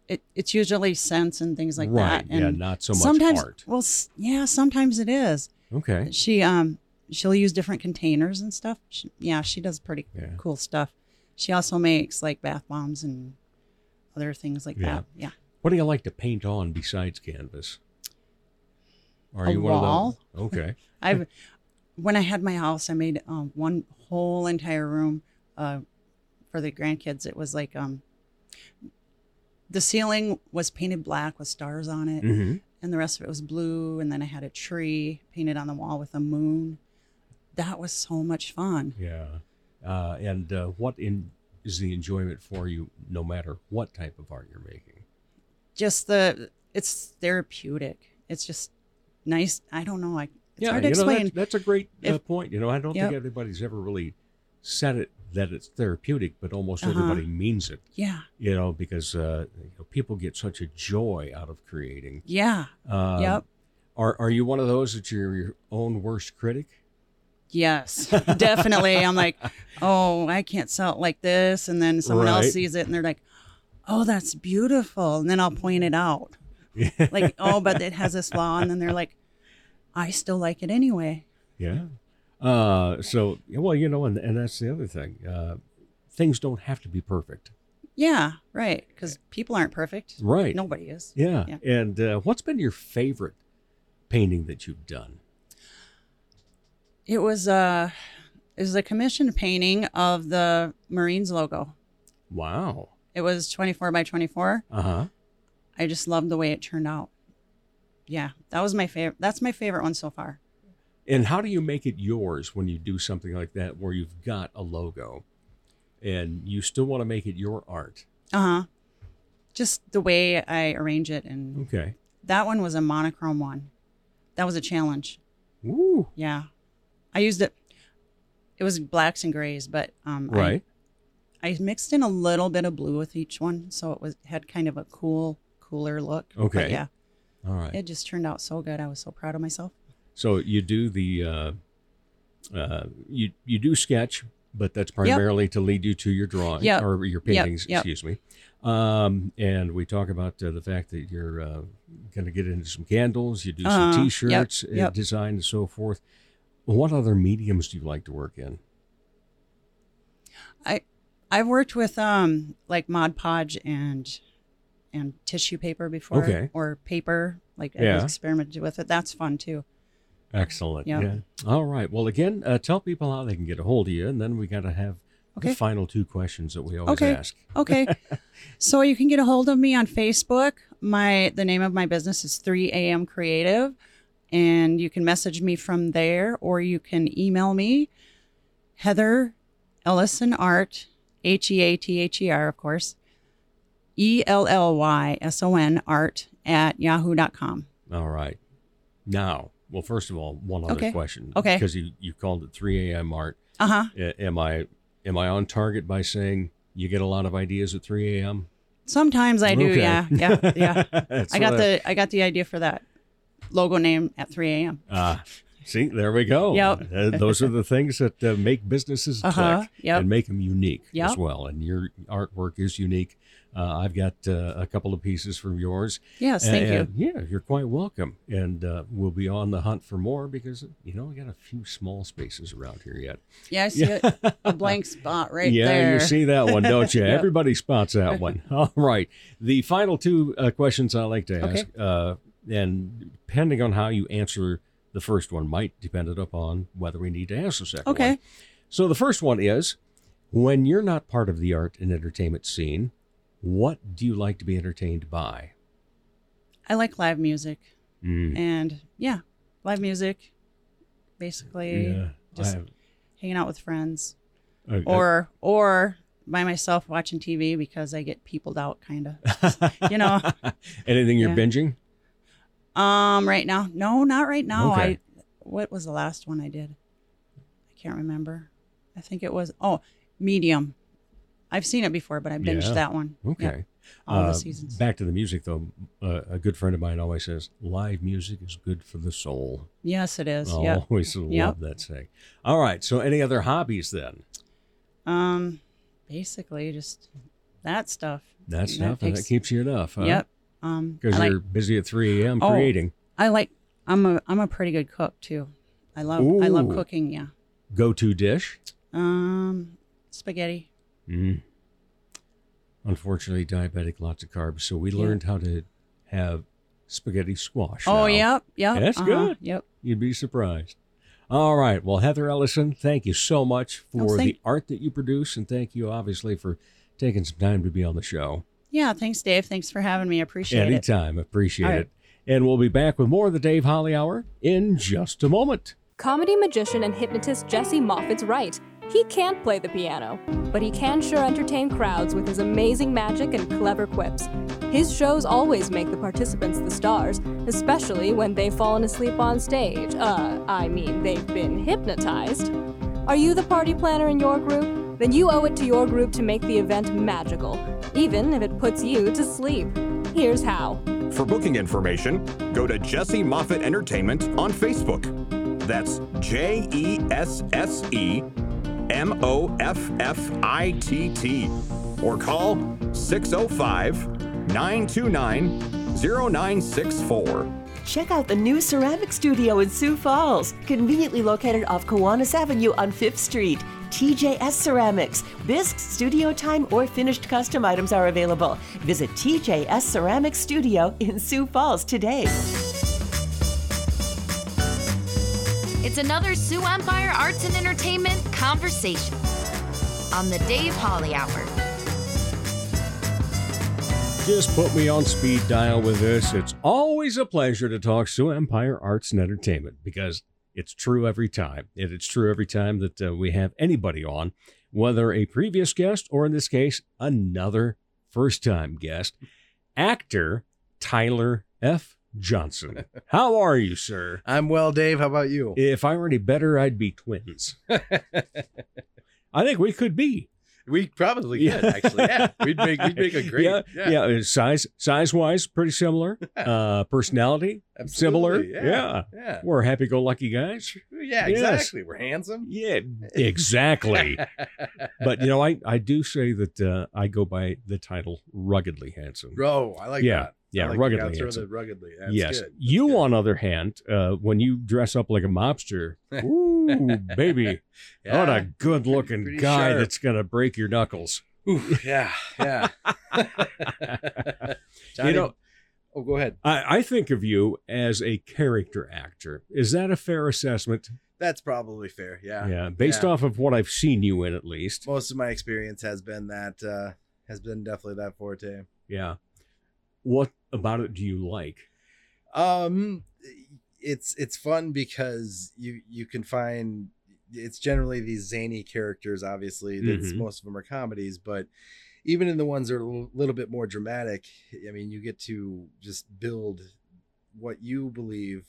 It, it's usually scents and things like Right, that. And yeah, not so much sometimes, art. Well, yeah, sometimes it is. Okay. She um she'll use different containers and stuff. She, yeah, she does pretty Yeah. cool stuff. She also makes like bath bombs and other things like Yeah. that. Yeah. What do you like to paint on besides canvas? Are A you wall. one of those? Okay. I've when I had my house, I made um, one whole entire room uh, for the grandkids. It was like um, the ceiling was painted black with stars on it, Mhm. and the rest of it was blue. And then I had a tree painted on the wall with a moon. That was so much fun. Yeah. Uh, and uh, what in is the enjoyment for you, no matter what type of art you're making? Just the it's therapeutic. It's just nice. I don't know. I it's yeah, hard to you know, that's, that's a great uh, point. You know, I don't Yep. think anybody's ever really said it that it's therapeutic, but almost Uh-huh. everybody means it. yeah. You know, because uh, you know, people get such a joy out of creating. Yeah. Um, Yep. Are Are you one of those that you're your own worst critic? Yes, definitely. I'm like, oh, I can't sell it like this. And then someone Right. else sees it and they're like, oh, that's beautiful. And then I'll point it out. Like, oh, but it has this flaw. And then they're like, I still like it anyway. Yeah. Uh, so, well, you know, and, and that's the other thing. Uh, things don't have to be perfect. Yeah, right. Because people aren't perfect. Right. Nobody is. Yeah. Yeah. And uh, what's been your favorite painting that you've done? It was uh it was a commissioned painting of the Marines logo. Wow. It was 24 by 24. Uh huh. I just loved the way it turned out. Yeah, that was my favorite. That's my favorite one so far. And how do you make it yours when you do something like that where you've got a logo and you still want to make it your art? Uh huh. Just the way I arrange it, and Okay. that one was a monochrome one. That was a challenge. Woo. Yeah, I used it. It was blacks and grays, but um, I- Right. I, mixed in a little bit of blue with each one, so it was had kind of a cool, cooler look. But Okay. yeah, All right. it just turned out so good. I was so proud of myself. So you do the uh, uh, you you do sketch, but that's primarily to lead you to your drawing Yep. or your paintings. yep. Excuse me. Um, and we talk about uh, the fact that you're uh, going to get into some candles. You do some Uh-huh. T-shirts, uh, yep. design, and so forth. What other mediums do you like to work in? I I've worked with um like Mod Podge and and tissue paper before, Okay. or paper. Like Yeah. I've experimented with it. That's fun too. Excellent. Yep. Yeah. All right. Well, again, uh, tell people how they can get a hold of you, and then we got to have the final two questions that we always Okay. ask. Okay. so you can get a hold of me on Facebook. My the name of my business is 3 AM Creative. And you can message me from there or you can email me, Heather Ellyson Art, H E A T H E R, of course, E L L Y S O N art at yahoo.com. All right. Now, well, first of all, one other Okay. question. Okay. Because you, you called it 3 a.m. art. Uh huh. Am I am I on target by saying you get a lot of ideas at 3 a.m.? Sometimes I do. Okay. Yeah. Yeah. Yeah. I got the I got the idea for that logo name at 3 a.m. Ah, see, there we go. Yep. Uh, those are the things that uh, make businesses Uh-huh, click yep. and make them unique as well. And your artwork is unique. Uh, I've got uh, a couple of pieces from yours. Yes, thank you. And, Yeah, you're quite welcome. And uh, we'll be on the hunt for more because, you know, we got a few small spaces around here yet. Yeah, I see it. A blank spot right yeah, there. you see that one, don't you? Yep. Everybody spots that one. All right. The final two uh, questions I like to ask, Okay. And depending on how you answer the first one, might depend upon whether we need to ask the second Okay. one. So the first one is when you're not part of the art and entertainment scene, what do you like to be entertained by? I like live music. Mm. And yeah, live music. Basically, Yeah, just hanging out with friends, I- I- or or by myself watching TV because I get peopled out, kind of. you know. Anything you're Yeah. binging? Um, right now, no, not right now. Okay. I what was the last one I did? I can't remember. I think it was oh, Medium. I've seen it before, but I binged Yeah. that one. Yeah. Okay. All Uh, the seasons. Back to the music, though. Uh, a good friend of mine always says, live music is good for the soul. Yes, it is. I Yep. always love Yep. that saying. All right. So, any other hobbies then? Um, basically just that stuff. That stuff and takes- that keeps you enough, huh? Yep. Um, Because I like- you're busy at 3 a.m. Oh, creating. I like. I'm a. I'm a pretty good cook too. I love. I love cooking. Yeah. Go to dish. Um, spaghetti. Mm. Unfortunately, diabetic, lots of carbs. So, we Yeah. learned how to have spaghetti squash. Oh, now. yep, yep, That's uh-huh, good. yep. You'd be surprised. All right. Well, Heather Ellyson, thank you so much for Oh, thank- the art that you produce. And thank you, obviously, for taking some time to be on the show. Yeah. Thanks, Dave. Thanks for having me. I appreciate it. Anytime. Appreciate All right. it. And we'll be back with more of the Dave Holly Hour in just a moment. Comedy magician and hypnotist Jesse Moffitt's right. He can't play the piano, but he can sure entertain crowds with his amazing magic and clever quips. His shows always make the participants the stars, especially when they've fallen asleep on stage. Uh, I mean, they've been hypnotized. Are you the party planner in your group? Then you owe it to your group to make the event magical, even if it puts you to sleep. Here's how. For booking information, go to Jesse Moffitt Entertainment on Facebook. That's J E S S E M O F F I T T. Or call 605 929 0964. Check out the new ceramic studio in Sioux Falls, conveniently located off Kiwanis Avenue on 5th Street. TJS Ceramics. Bisque, studio time, or finished custom items are available. Visit TJS Ceramics Studio in Sioux Falls today. It's another Sioux Empire Arts and Entertainment conversation on the Dave Holly Hour. Just put me on speed dial with this. It's always a pleasure to talk Sioux Empire Arts and Entertainment because It's true every time. And it's true every time that uh, we have anybody on, whether a previous guest or in this case, another first time guest, actor Tyler F. Johnson. How are you, sir? I'm well, Dave. How about you? If I were any better, I'd be twins. I think we could be. We probably could actually. Yeah, we'd make we'd make a great. yeah, yeah. uh, Size size wise, pretty similar. Uh, personality, similar. Yeah. yeah, yeah. We're happy go lucky guys. Yeah, Yes. exactly. We're handsome. Yeah, exactly. but you know, I I do say that uh, I go by the title ruggedly handsome. Bro, I like yeah, that. Yeah, like ruggedly handsome. ruggedly. That's yes. good. You, on other hand, uh, when you dress up like a mobster, ooh, baby, what Yeah. a good looking Pretty guy sharp. that's gonna break your knuckles. Ooh, yeah, yeah. Johnny, you know, oh, go ahead. I, I think of you as a character actor. Is that a fair assessment? That's probably fair. Yeah. Yeah, based Yeah. off of what I've seen you in, at least. Most of my experience has been that. uh Has been definitely that forte. Yeah. What about it do you like? Um, it's it's fun because you you can find it's generally these zany characters. Obviously, that's Mhm. most of them are comedies, but even in the ones that are a little, little bit more dramatic, I mean, you get to just build what you believe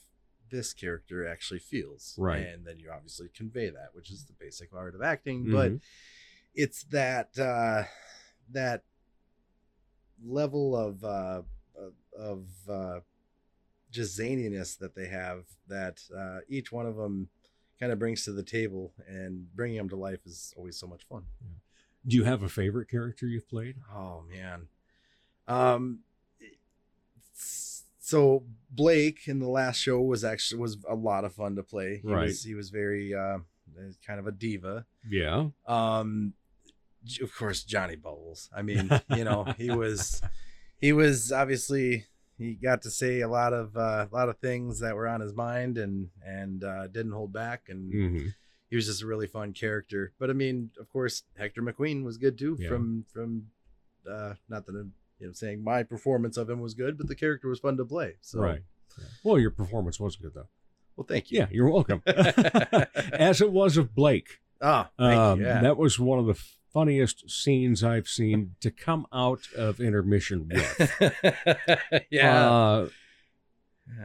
this character actually feels, Right. And then you obviously convey that, which is the basic art of acting. But Mhm. it's that uh, that level of uh, of- uh, just zaniness that they have that uh, each one of them kind of brings to the table, and bringing them to life is always so much fun. Do you have a favorite character you've played? Oh man. Um so Blake in the last show was actually was a lot of fun to play. He Right. was he was very uh kind of a diva. Yeah. Um of course Johnny Bubbles. I mean, you know, he was he was obviously he got to say a lot of uh, a lot of things that were on his mind and and uh, didn't hold back and Mhm. he was just a really fun character. But I mean, of course, Hector McQueen was good too. Yeah. From from uh, not that I'm you know saying my performance of him was good, but the character was fun to play. So Right. Well, your performance was good, though. well, thank you. Yeah, you're welcome. As it was of Blake. Ah, Um. Yeah. That was one of the funniest scenes I've seen to come out of intermission with. yeah. Uh,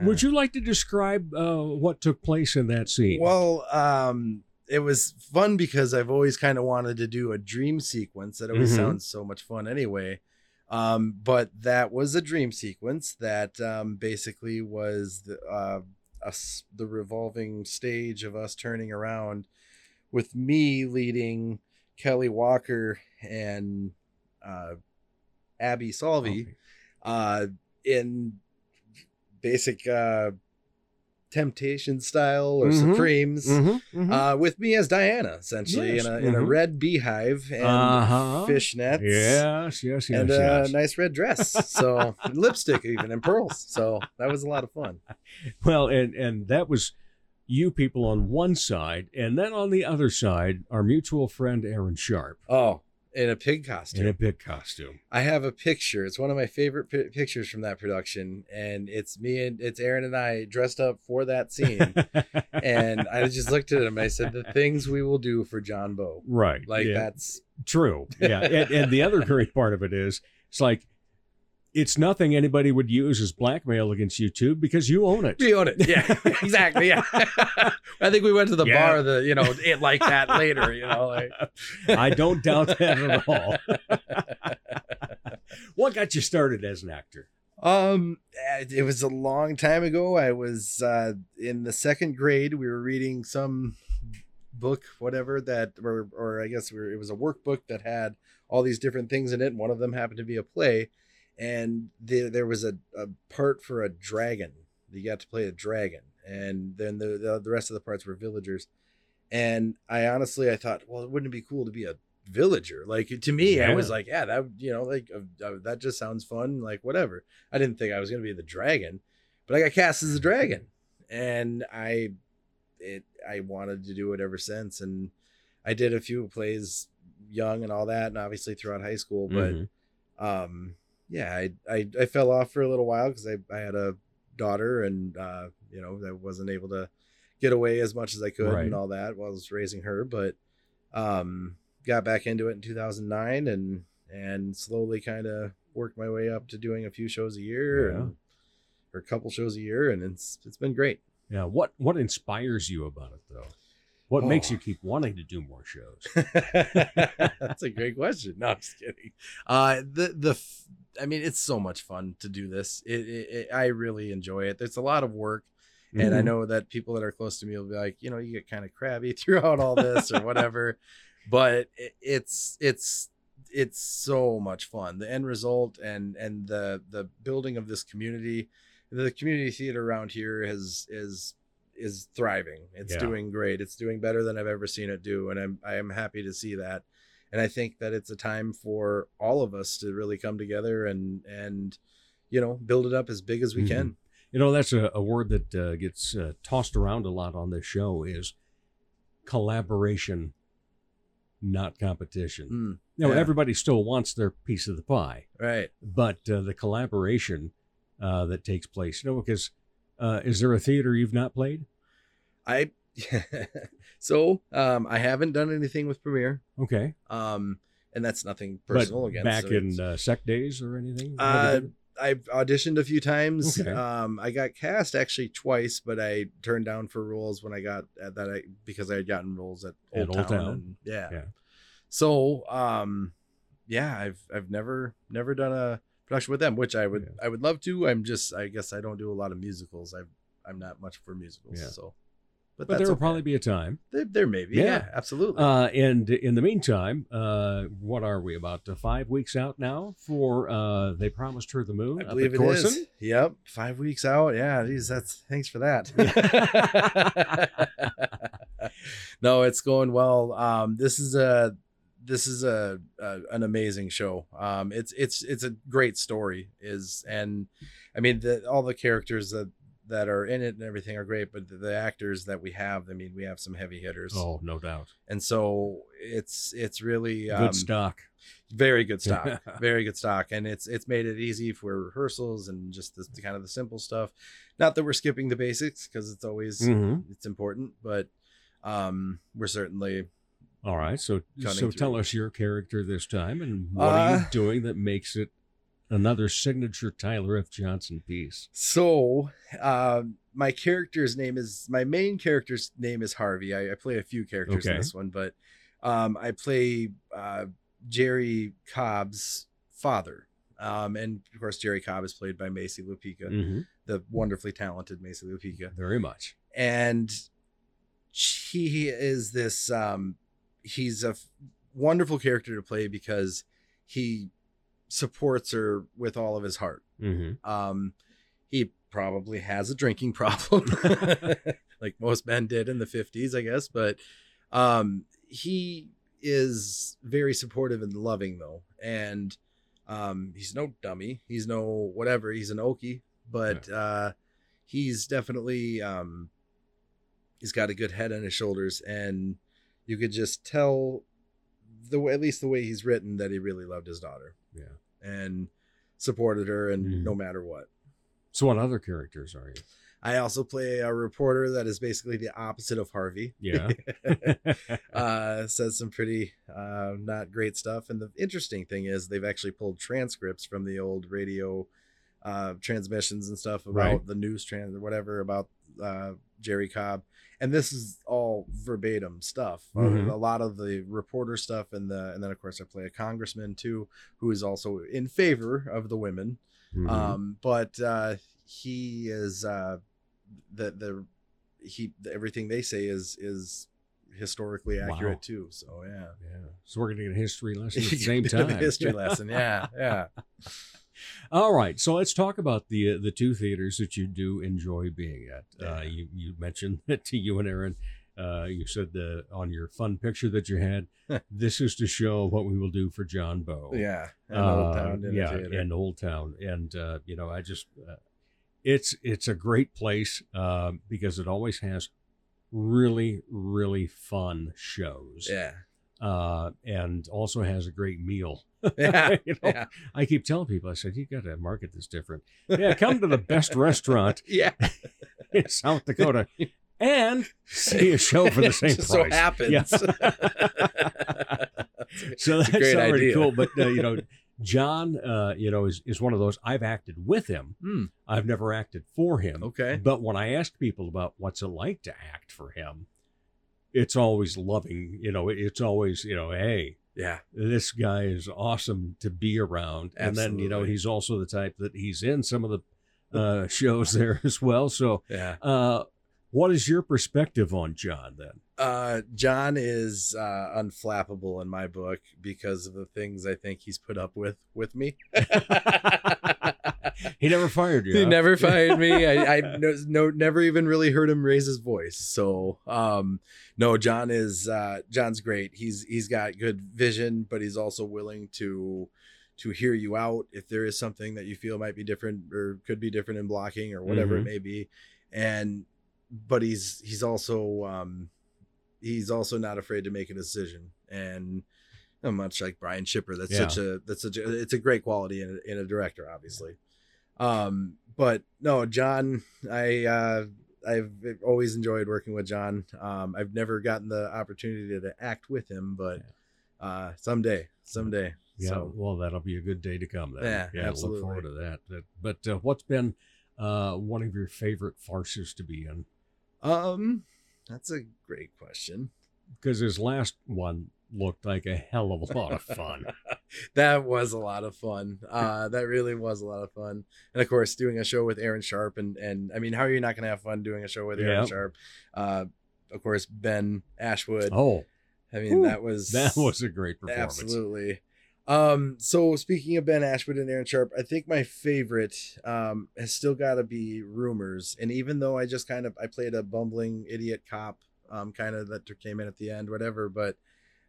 Would you like to describe uh, what took place in that scene? Well, um, it was fun because I've always kind of wanted to do a dream sequence. That always Mhm. sounds so much fun anyway. Um, but that was a dream sequence that um, basically was the, uh, us, the revolving stage of us turning around with me leading Kelly Walker and uh, Abby Salvi uh, in basic uh, temptation style or Mhm. Supremes Mhm, mhm. uh, with me as Diana, essentially Yes, in a in a mhm. red beehive and Uh-huh. fishnets. Yes, yes, yes, and yes. a nice red dress. So lipstick even and pearls. So that was a lot of fun. Well, and and that was you people on one side, and then on the other side, our mutual friend Aaron Sharp Oh, in a pig costume. in a pig costume. I have a picture. It's one of my favorite pi- pictures from that production, and it's me and it's Aaron and I dressed up for that scene. and I just looked at him. I said, "The things we will do for John Bow." Right. Like yeah. that's True. Yeah. and, and the other great part of it is it's like it's nothing anybody would use as blackmail against YouTube because you own it. we own it. Yeah, exactly. Yeah. I think we went to the Yeah. bar. The you know it like that later. You know, like I don't doubt that at all. what got you started as an actor? Um, eh, it was a long time ago. I was uh, in the second grade. We were reading some book, whatever that, or, or I guess we were, it was a workbook that had all these different things in it. And one of them happened to be a play, and there there was a, a part for a dragon. You got to play a dragon, and then the, the the rest of the parts were villagers. And I honestly, I thought, well, wouldn't it be cool to be a villager? Like to me, I was like, yeah, that you know, like uh, uh, that just sounds fun. Like whatever. I didn't think I was gonna be the dragon, but I got cast as a dragon, and I, it, I wanted to do it ever since, and I did a few plays young and all that, and obviously throughout high school. But, Mhm. um, yeah, I, I, I fell off for a little while because I, I had a daughter, and uh, you know, I wasn't able to get away as much as I could Right. and all that while I was raising her. But um, got back into it in 2009 and and slowly kind of worked my way up to doing a few shows a year Yeah. and or a couple shows a year, and it's it's been great. Yeah. What what inspires you about it though? What makes Oh. you keep wanting to do more shows? That's a great question. No, I'm just kidding. Uh, the the I mean, it's so much fun to do this. It, it, it I really enjoy it. It's a lot of work, and I Mhm. know that people that are close to me will be like, you know, you get kind of crabby throughout all this or whatever, but it, it's it's it's so much fun. The end result and and the the building of this community, the community theater around here has is is thriving. It's Yeah. doing great. It's doing better than I've ever seen it do, and I'm I am happy to see that. And I think that it's a time for all of us to really come together and and you know build it up as big as we Mhm. can. You know, that's a, a word that uh, gets uh, tossed around a lot on this show is collaboration, not competition. Mm, You know, yeah. everybody still wants their piece of the pie, Right. but uh, the collaboration uh, that takes place, you know, because uh, is there a theater you've not played? I so um I haven't done anything with Premiere. Okay. Um and that's nothing personal but against back so in uh, sec days or anything? Uh, I've auditioned a few times. Okay. Um, I got cast actually twice, but I turned down for roles when I got at that I because I had gotten roles at At Old, Old Town. Town. And, yeah. Yeah. So, um, yeah, I've I've never never done a production with them, which I would I would love to. I'm just I guess I don't do a lot of musicals. I I'm not much for musicals. Yeah. So, but, but, there will okay. probably be a time. There, there may be. Yeah, absolutely. Uh, and in the meantime, uh, what are we about uh, five weeks out now for? Uh, they promised her the moon. I believe it Corson? is. Yep, five weeks out. Yeah, geez, that's thanks for that. no, it's going well. Um, this is a this is a, a an amazing show. Um, it's it's it's a great story. Is and I mean the, all the characters that that are in it and everything are great, but the, the actors that we have, I mean, we have some heavy hitters. Oh, no doubt. And so it's it's really Good um, stock. very good stock very good stock and it's it's made it easy for rehearsals and just the, the kind of the simple stuff not that we're skipping the basics because it's always Mhm. it's important but um we're certainly All right. So, so tell us your character this time, and what are you Uh, doing that makes it another signature Tyler F. Johnson piece? so um my character's name is my main character's name is harvey i, I play a few characters in this one but um i play uh jerrie cobb's father um and of course jerrie cobb is played by macy lupica Mhm. the wonderfully talented macy lupica Very much. and he is this um he's a f- wonderful character to play because he supports her with all of his heart. Mm-hmm. um he probably has a drinking problem like most men did in the 50s i guess but um he is very supportive and loving though. And um he's no dummy. He's no whatever. He's an okie but uh he's definitely um he's got a good head on his shoulders. And you could just tell the way at least the way he's written that he really loved his daughter. Yeah. And supported her and Mhm. no matter what So, what other characters are you? i also play a reporter that is basically the opposite of harvey Yeah. uh says some pretty uh not great stuff and the interesting thing is they've actually pulled transcripts from the old radio uh transmissions and stuff about Right. the news trans or whatever about uh jerrie cobb and this is all verbatim stuff Uh, Mhm. a lot of the reporter stuff and the and then of course i play a congressman too who is also in favor of the women Mhm. um but uh he is uh the the he everything they say is is historically accurate Wow. too so yeah yeah. So, we're to get a history lesson at the same time. history lesson yeah yeah All right, so let's talk about the uh, the two theaters that you do enjoy being at. Uh, you you mentioned that to you and Aaron. Uh, you said the on your fun picture that you had. this is to show what we will do for John Bow. yeah and Old Uh, Town yeah, Theater. and Old Town, and uh, you know, I just uh, it's it's a great place uh, because it always has really really fun shows. yeah uh, and also has a great meal. Yeah, You know, yeah. I keep telling people, I said, you got to market this different. Yeah, come to the best restaurant yeah in South Dakota and see a show for the same Just so price. happens. Yeah. so that's great already idea. cool. But uh, you know, John, uh, you know, is is one of those. I've acted with him. Hmm. I've never acted for him. Okay. But when I ask people about what's it like to act for him, it's always loving. You know, it's always you know, hey, Yeah. this guy is awesome to be around. And then, you know, he's also the type that he's in some of the uh, shows there as well. So, Yeah. uh, what is your perspective on John then? Uh, John is uh, unflappable in my book because of the things I think he's put up with with me. He never fired you. He huh? never fired me. I, I no, no, never even really heard him raise his voice. So, um, no, John is uh, John's great. He's he's got good vision, but he's also willing to to hear you out if there is something that you feel might be different or could be different in blocking or whatever Mhm. it may be. And but he's he's also um, he's also not afraid to make a decision and. Much like Brian Shipper, that's such a that's such a it's a great quality in a, in a director, obviously um but no john i uh i've always enjoyed working with john um i've never gotten the opportunity to act with him but uh someday someday Yeah. so well, that'll be a good day to come then. Yeah, Look absolutely. forward to that. But, but uh, what's been uh, one of your favorite farces to be in? um that's a great question Because his last one looked like a hell of a lot of fun. that was a lot of fun uh that really was a lot of fun and of course doing a show with aaron sharp and and i mean how are you not gonna have fun doing a show with aaron Yep. sharp uh of course ben ashwood oh, i mean Whew. that was that was a great performance. Absolutely. Um, so speaking of Ben Ashwood and Aaron Sharp, I think my favorite um has still gotta be rumors. And even though I just kind of I played a bumbling idiot cop, um, kind of that came in at the end, whatever, but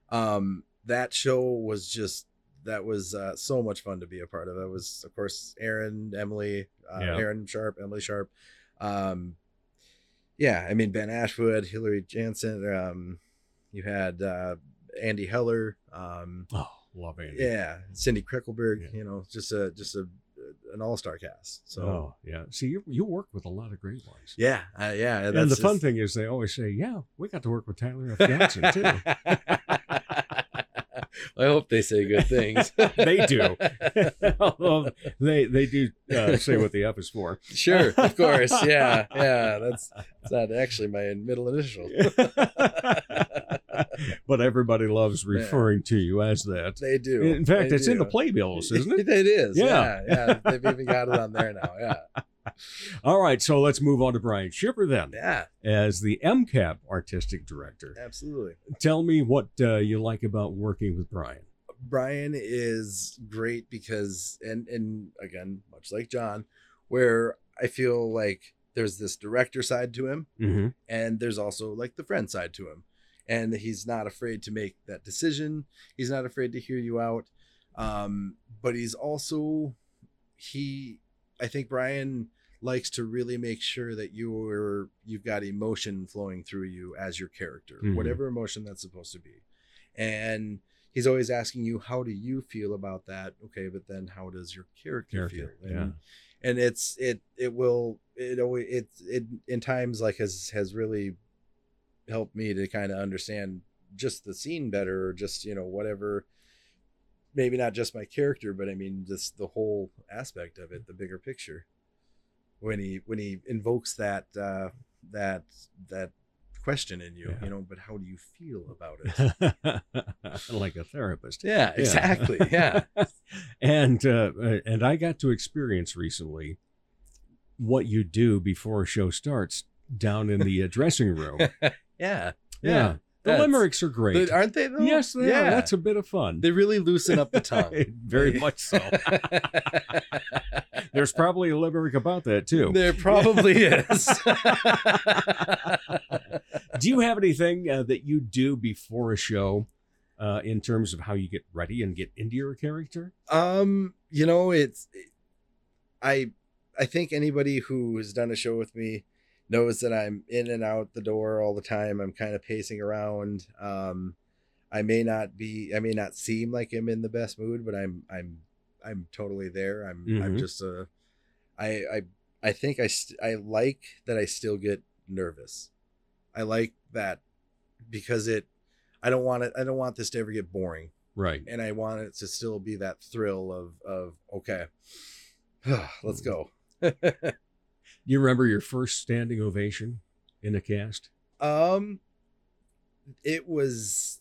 um that show was just that was uh, so much fun to be a part of. It was of course Aaron, Emily, uh, Yeah. Aaron Sharp, Emily Sharp. Um yeah, I mean Ben Ashwood, Hillary Jansen, um you had uh Andy Heller, um Oh, love Andy. yeah, Cindy Krickelberg, Yeah. you know, just a just a an all-star cast. So oh, yeah. See, you, you work with a lot of great ones. yeah, uh, yeah, and the fun thing is, they always say, "Yeah, we got to work with Tyler F. Johnson too." I hope they say good things. they do. Although they they do uh, say what the F is for. Sure, of course. Yeah, yeah. That's that's not actually my middle initial. but everybody loves referring to you as that. They do. In fact, They it's in the playbills, isn't it? it is. Yeah. Yeah. yeah, They've even got it on there now. Yeah. All right, so let's move on to Brian Shipper then. Yeah. As the MCAP artistic director, Absolutely. tell me what uh, you like about working with Brian. Brian is great because and and again, much like John, where I feel like there's this director side to him Mm-hmm. and there's also like the friend side to him. And he's not afraid to make that decision. He's not afraid to hear you out. Um, but he's also he I think Brian likes to really make sure that you're you've got emotion flowing through you as your character, Mhm. whatever emotion that's supposed to be. And he's always asking you, how do you feel about that? Okay, but then how does your character, Character, feel? yeah. And, and it's it it will it always it it in times like has has really helped me to kind of understand just the scene better or just you know whatever maybe not just my character but i mean just the whole aspect of it the bigger picture when he when he invokes that uh that that question in you Yeah. you know but how do you feel about it like a therapist. yeah exactly yeah and uh, and I got to experience recently what you do before a show starts down in the uh, dressing room. yeah Yeah. The That's- limericks are great. aren't they though Yes, they yeah are. That's a bit of fun. they really loosen up the tongue Very much so. There's probably a limerick about that too. there probably is do you have anything uh, that you do before a show uh, in terms of how you get ready and get into your character? Um, you know, it's I I think anybody who has done a show with me knows that I'm in and out the door all the time. I'm kind of pacing around. Um I may not be I may not seem like I'm in the best mood, but I'm I'm I'm totally there. I'm I'm Mhm. just a I I I think I st- I like that I still get nervous. I like that because it. I don't want it. I don't want this to ever get boring, Right. and I want it to still be that thrill of of okay, let's go. You remember your first standing ovation in a cast? um, it was.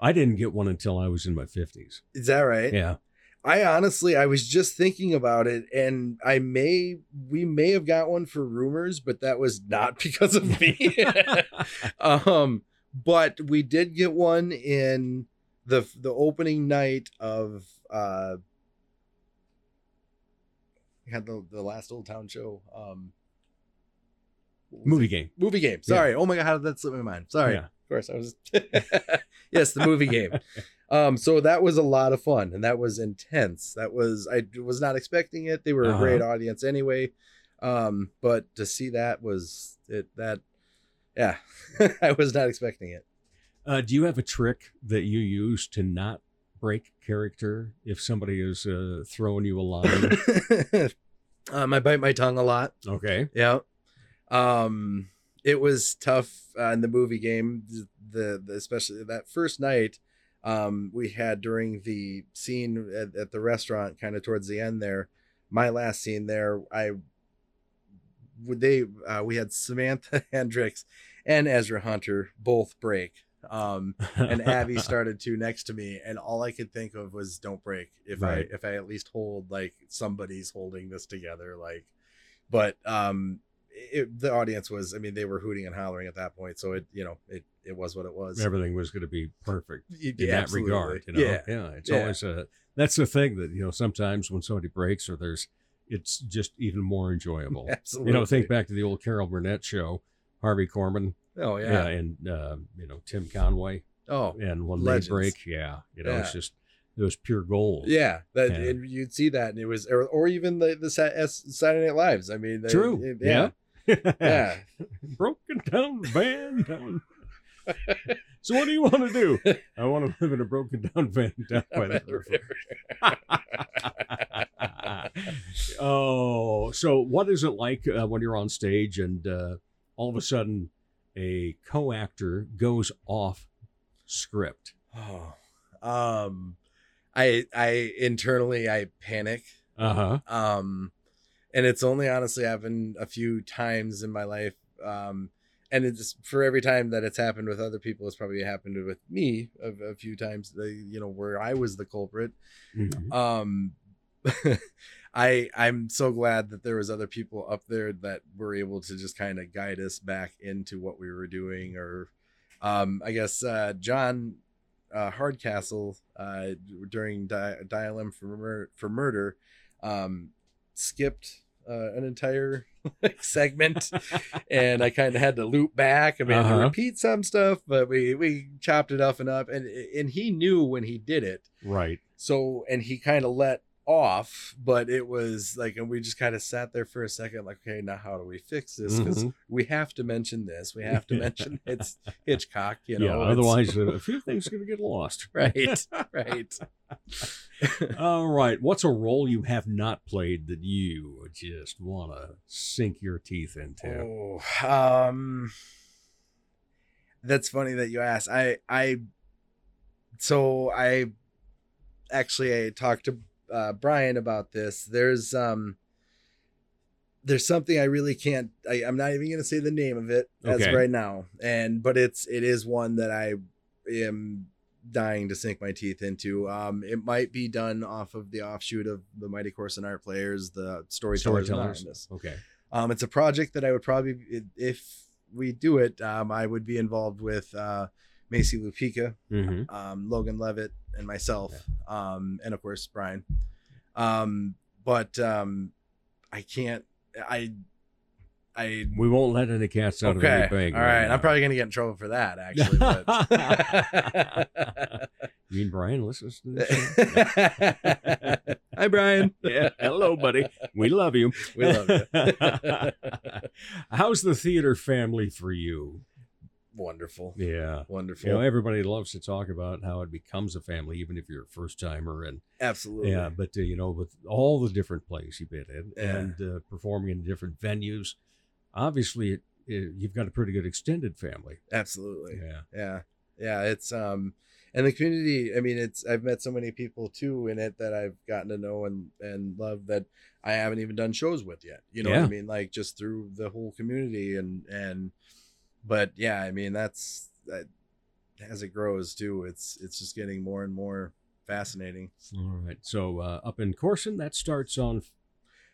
I didn't get one until I was in my 50s. Is that right? Yeah. I honestly, I was just thinking about it, and I may, we may have got one for rumors, but that was not because of me. um, but we did get one in the the opening night of uh, had the the last Old Town show. Um, Movie game. movie game. Sorry. Oh my god, how did that slip my mind? Sorry. Yeah. Of course, I was. yes, the movie game. Um, so that was a lot of fun, and that was intense. That was I was not expecting it. They were a Uh-huh. great audience anyway. Um, but to see that was it. That yeah, I was not expecting it. Uh, do you have a trick that you use to not break character if somebody is uh, throwing you a line? um, I bite my tongue a lot. okay. Yeah. Um, it was tough uh, in the movie game. The, the especially that first night, um, we had during the scene at, at the restaurant, kind of towards the end there. My last scene there, I would they uh, we had Samantha Hendricks and Ezra Hunter both break. Um, and Abby started to next to me, and all I could think of was "Don't break." If Right. I if I at least hold like somebody's holding this together, like. But um, it, the audience was, I mean, they were hooting and hollering at that point, so it you know it it was what it was. Everything was going to be perfect in yeah, that absolutely. regard. You know? Yeah. Yeah. It's Yeah. always a, that's the thing that, you know, sometimes when somebody breaks or there's, it's just even more enjoyable. Absolutely. You know, think back to the old Carol Burnett show, Harvey Korman. Oh yeah. and, uh, you know, Tim Conway. Oh, And when legends. break, yeah, you know, it's just, it was pure gold. Yeah, that Yeah. and you'd see that, and it was, or, or even the the Saturday Night Lives. I mean, they- True. it- yeah. yeah. Broken down van down. so what do you want to do? I want to live in a broken down van down by the river. oh, so what is it like uh, when you're on stage and uh, all of a sudden a co-actor goes off script? Oh, um, I I internally I panic. Uh huh. Um, and it's only honestly happened a few times in my life. Um, and it's for every time that it's happened with other people, it's probably happened with me a, a few times. The you know where I was the culprit. Mhm. Um, I I'm so glad that there was other people up there that were able to just kind of guide us back into what we were doing, or um, I guess uh, John uh, Hardcastle uh, during Di- Dial M for mur- for murder um, skipped uh, an entire segment, and I kind of had to loop back. I mean, Uh-huh. to repeat some stuff, but we we chopped it up and up, and and he knew when he did it. Right. So, and he kind of let off, but it was like, and we just kind of sat there for a second, like, okay, now how do we fix this? Because Mhm. we have to mention this. We have to mention it's Hitchcock, you know. yeah. Otherwise, a few things are going to get lost. right, right. All right. What's a role you have not played that you just want to sink your teeth into? Oh, um, that's funny that you asked. I, I, so I actually I talked to uh, Brian about this. There's um, there's something I really can't. I, I'm not even gonna say the name of it as Okay. right now, and but it's it is one that I am dying to sink my teeth into. Um, it might be done off of the offshoot of the Mighty Corson Art Players, the Storytellers. Storytellers. Anonymous. Okay. Um, it's a project that I would probably, if we do it, um, I would be involved with uh, Macy Lupica, Mhm. um, Logan Levitt, and myself, um, and of course Brian. Um, but um, I can't. I. I. We won't let any cats out Okay. of any bag. All right. I'm probably gonna get in trouble for that, actually. But... You mean Brian listens to this? Hi, Brian. yeah. Hello, buddy. We love you. We love you. How's the theater family for you? Wonderful. Yeah. Wonderful. You know, everybody loves to talk about how it becomes a family, even if you're a first timer. And Absolutely. yeah, but uh, you know, with all the different plays you've been in Yeah. and uh, performing in different venues, obviously it eh, you've got a pretty good extended family. Absolutely. Yeah. Yeah. Yeah. It's um and the community, I mean, it's I've met so many people too in it that I've gotten to know and and love that I haven't even done shows with yet. You know what I mean? Like just through the whole community and and but yeah, I mean that's that as it grows too, it's it's just getting more and more fascinating. All right. So uh, up in Corson, that starts on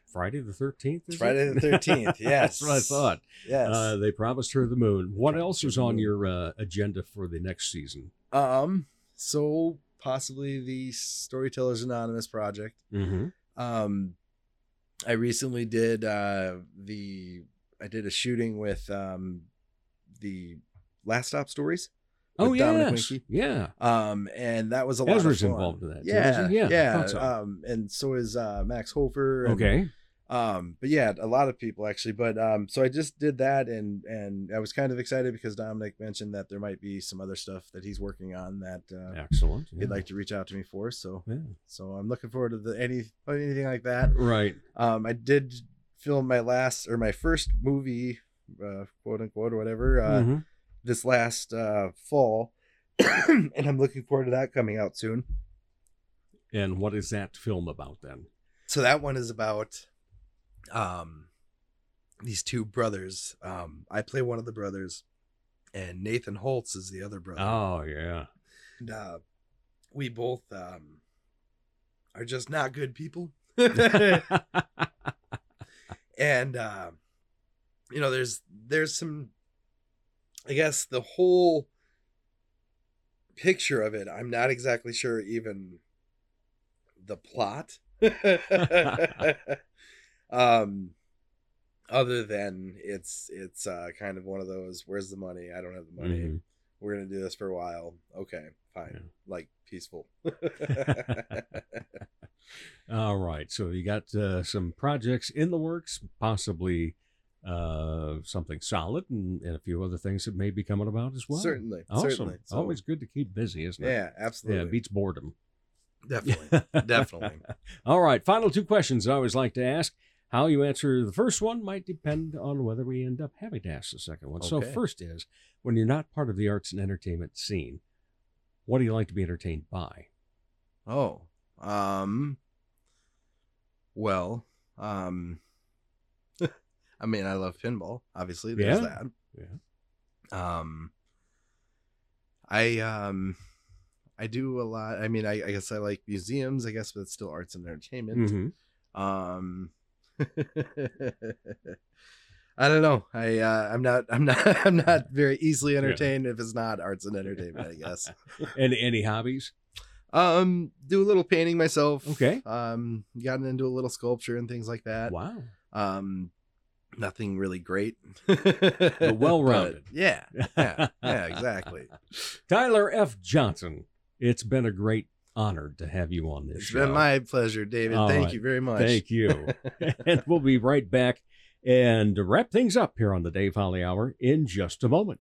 Friday the 13th. is Friday it? the 13th, yes. That's what I thought. Yes. Uh, they promised her the moon. What else is on your uh, agenda for the next season? Um, so possibly the Storytellers Anonymous project. Mm-hmm. Um, I recently did uh the I did a shooting with um the Last Stop Stories. Oh, yes. Yeah. Um, and that was a lot Ezra's of fun. involved in that, Yeah. Yeah, yeah. so. Um, and so is uh Max Hofer. and- Okay. um but yeah a lot of people actually but um so i just did that and and i was kind of excited because dominic mentioned that there might be some other stuff that he's working on that uh Excellent. he'd like to reach out to me for so Yeah. so i'm looking forward to the any anything like that Right. um i did film my last or my first movie uh quote unquote or whatever uh Mhm. this last uh fall and i'm looking forward to that coming out soon And what is that film about then? so that one is about um these two brothers um i play one of the brothers and nathan holtz is the other brother Oh, yeah. and uh we both um are just not good people and uh you know there's there's some i guess the whole picture of it i'm not exactly sure even the plot. Um other than it's it's uh kind of one of those where's the money? I don't have the money. Mhm. we're gonna do this for a while. Okay fine. Like peaceful. All right. So you got uh, some projects in the works, possibly uh, something solid, and, and a few other things that may be coming about as well. Certainly, Awesome. certainly. So- Always good to keep busy, isn't it? Yeah, absolutely. Yeah, beats boredom. definitely definitely All right. Final two questions I always like to ask. How you answer the first one might depend on whether we end up having to ask the second one. So, first is when you're not part of the arts and entertainment scene, what do you like to be entertained by? Oh, um, well, um, I mean, I love pinball. Obviously, there's Yeah. that. Yeah. Um, I um, I do a lot. I mean, I, I guess I like museums. I guess, but it's still arts and entertainment. Mhm. Um, I don't know. I uh, I'm not I'm not I'm not very easily entertained if it's not arts and entertainment. I guess. And any hobbies? Um, do a little painting myself. Okay. Um, gotten into a little sculpture and things like that. Wow. Um, nothing really great, But well-rounded. Yeah, yeah, yeah, exactly. Tyler F. Johnson, it's been a great honor to have you on this It's show. been my pleasure, David. All Thank right. you very much. Thank you. and we'll be right back and wrap things up here on the Dave Holly Hour in just a moment.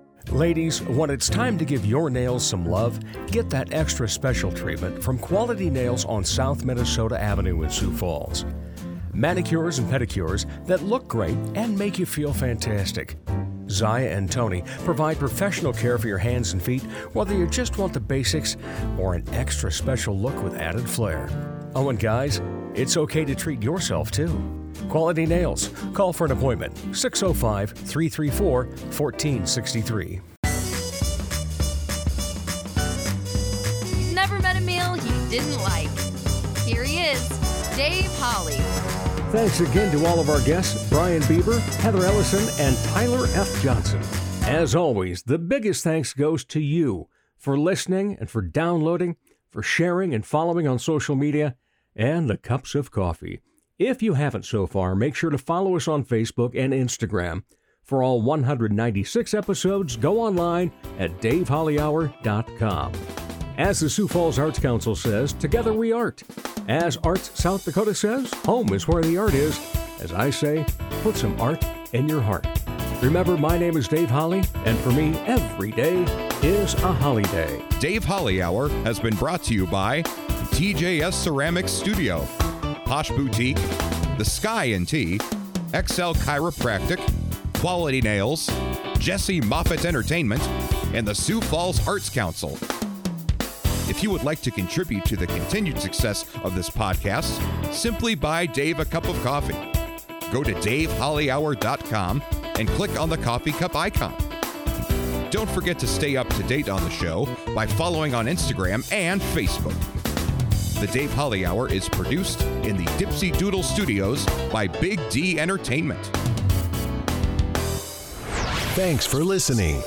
Ladies, when it's time to give your nails some love, get that extra special treatment from Quality Nails on South Minnesota Avenue in Sioux Falls. Manicures and pedicures that look great and make you feel fantastic. Zaya and Tony provide professional care for your hands and feet, whether you just want the basics or an extra special look with added flair. Oh, and guys, it's okay to treat yourself too. Quality Nails. Call for an appointment 605 334 1463. You've never met a meal you didn't like. Here he is, Dave Holly. Thanks again to all of our guests Brian Bieber, Heather Ellyson, and Tyler F. Johnson. As always, the biggest thanks goes to you for listening and for downloading, for sharing and following on social media, and the cups of coffee. If you haven't so far, make sure to follow us on Facebook and Instagram For all 196 episodes, go online at davehollyhour.com. As the Sioux Falls Arts Council says, together we art. As Arts South Dakota says, home is where the art is. As I say, put some art in your heart. Remember, my name is Dave Holly, and for me, every day is a holiday. Dave Holly Hour has been brought to you by TJS Ceramics Studio, Posh Boutique, The Sky and Tea, XL Chiropractic, Quality Nails, Jesse Moffitt Entertainment, and the Sioux Falls Arts Council. If you would like to contribute to the continued success of this podcast, simply buy Dave a cup of coffee. Go to davehollyhour.com and click on the coffee cup icon. Don't forget to stay up to date on the show by following on Instagram and Facebook. The Dave Holly Hour is produced in the Dipsy Doodle Studios by Big D Entertainment. Thanks for listening.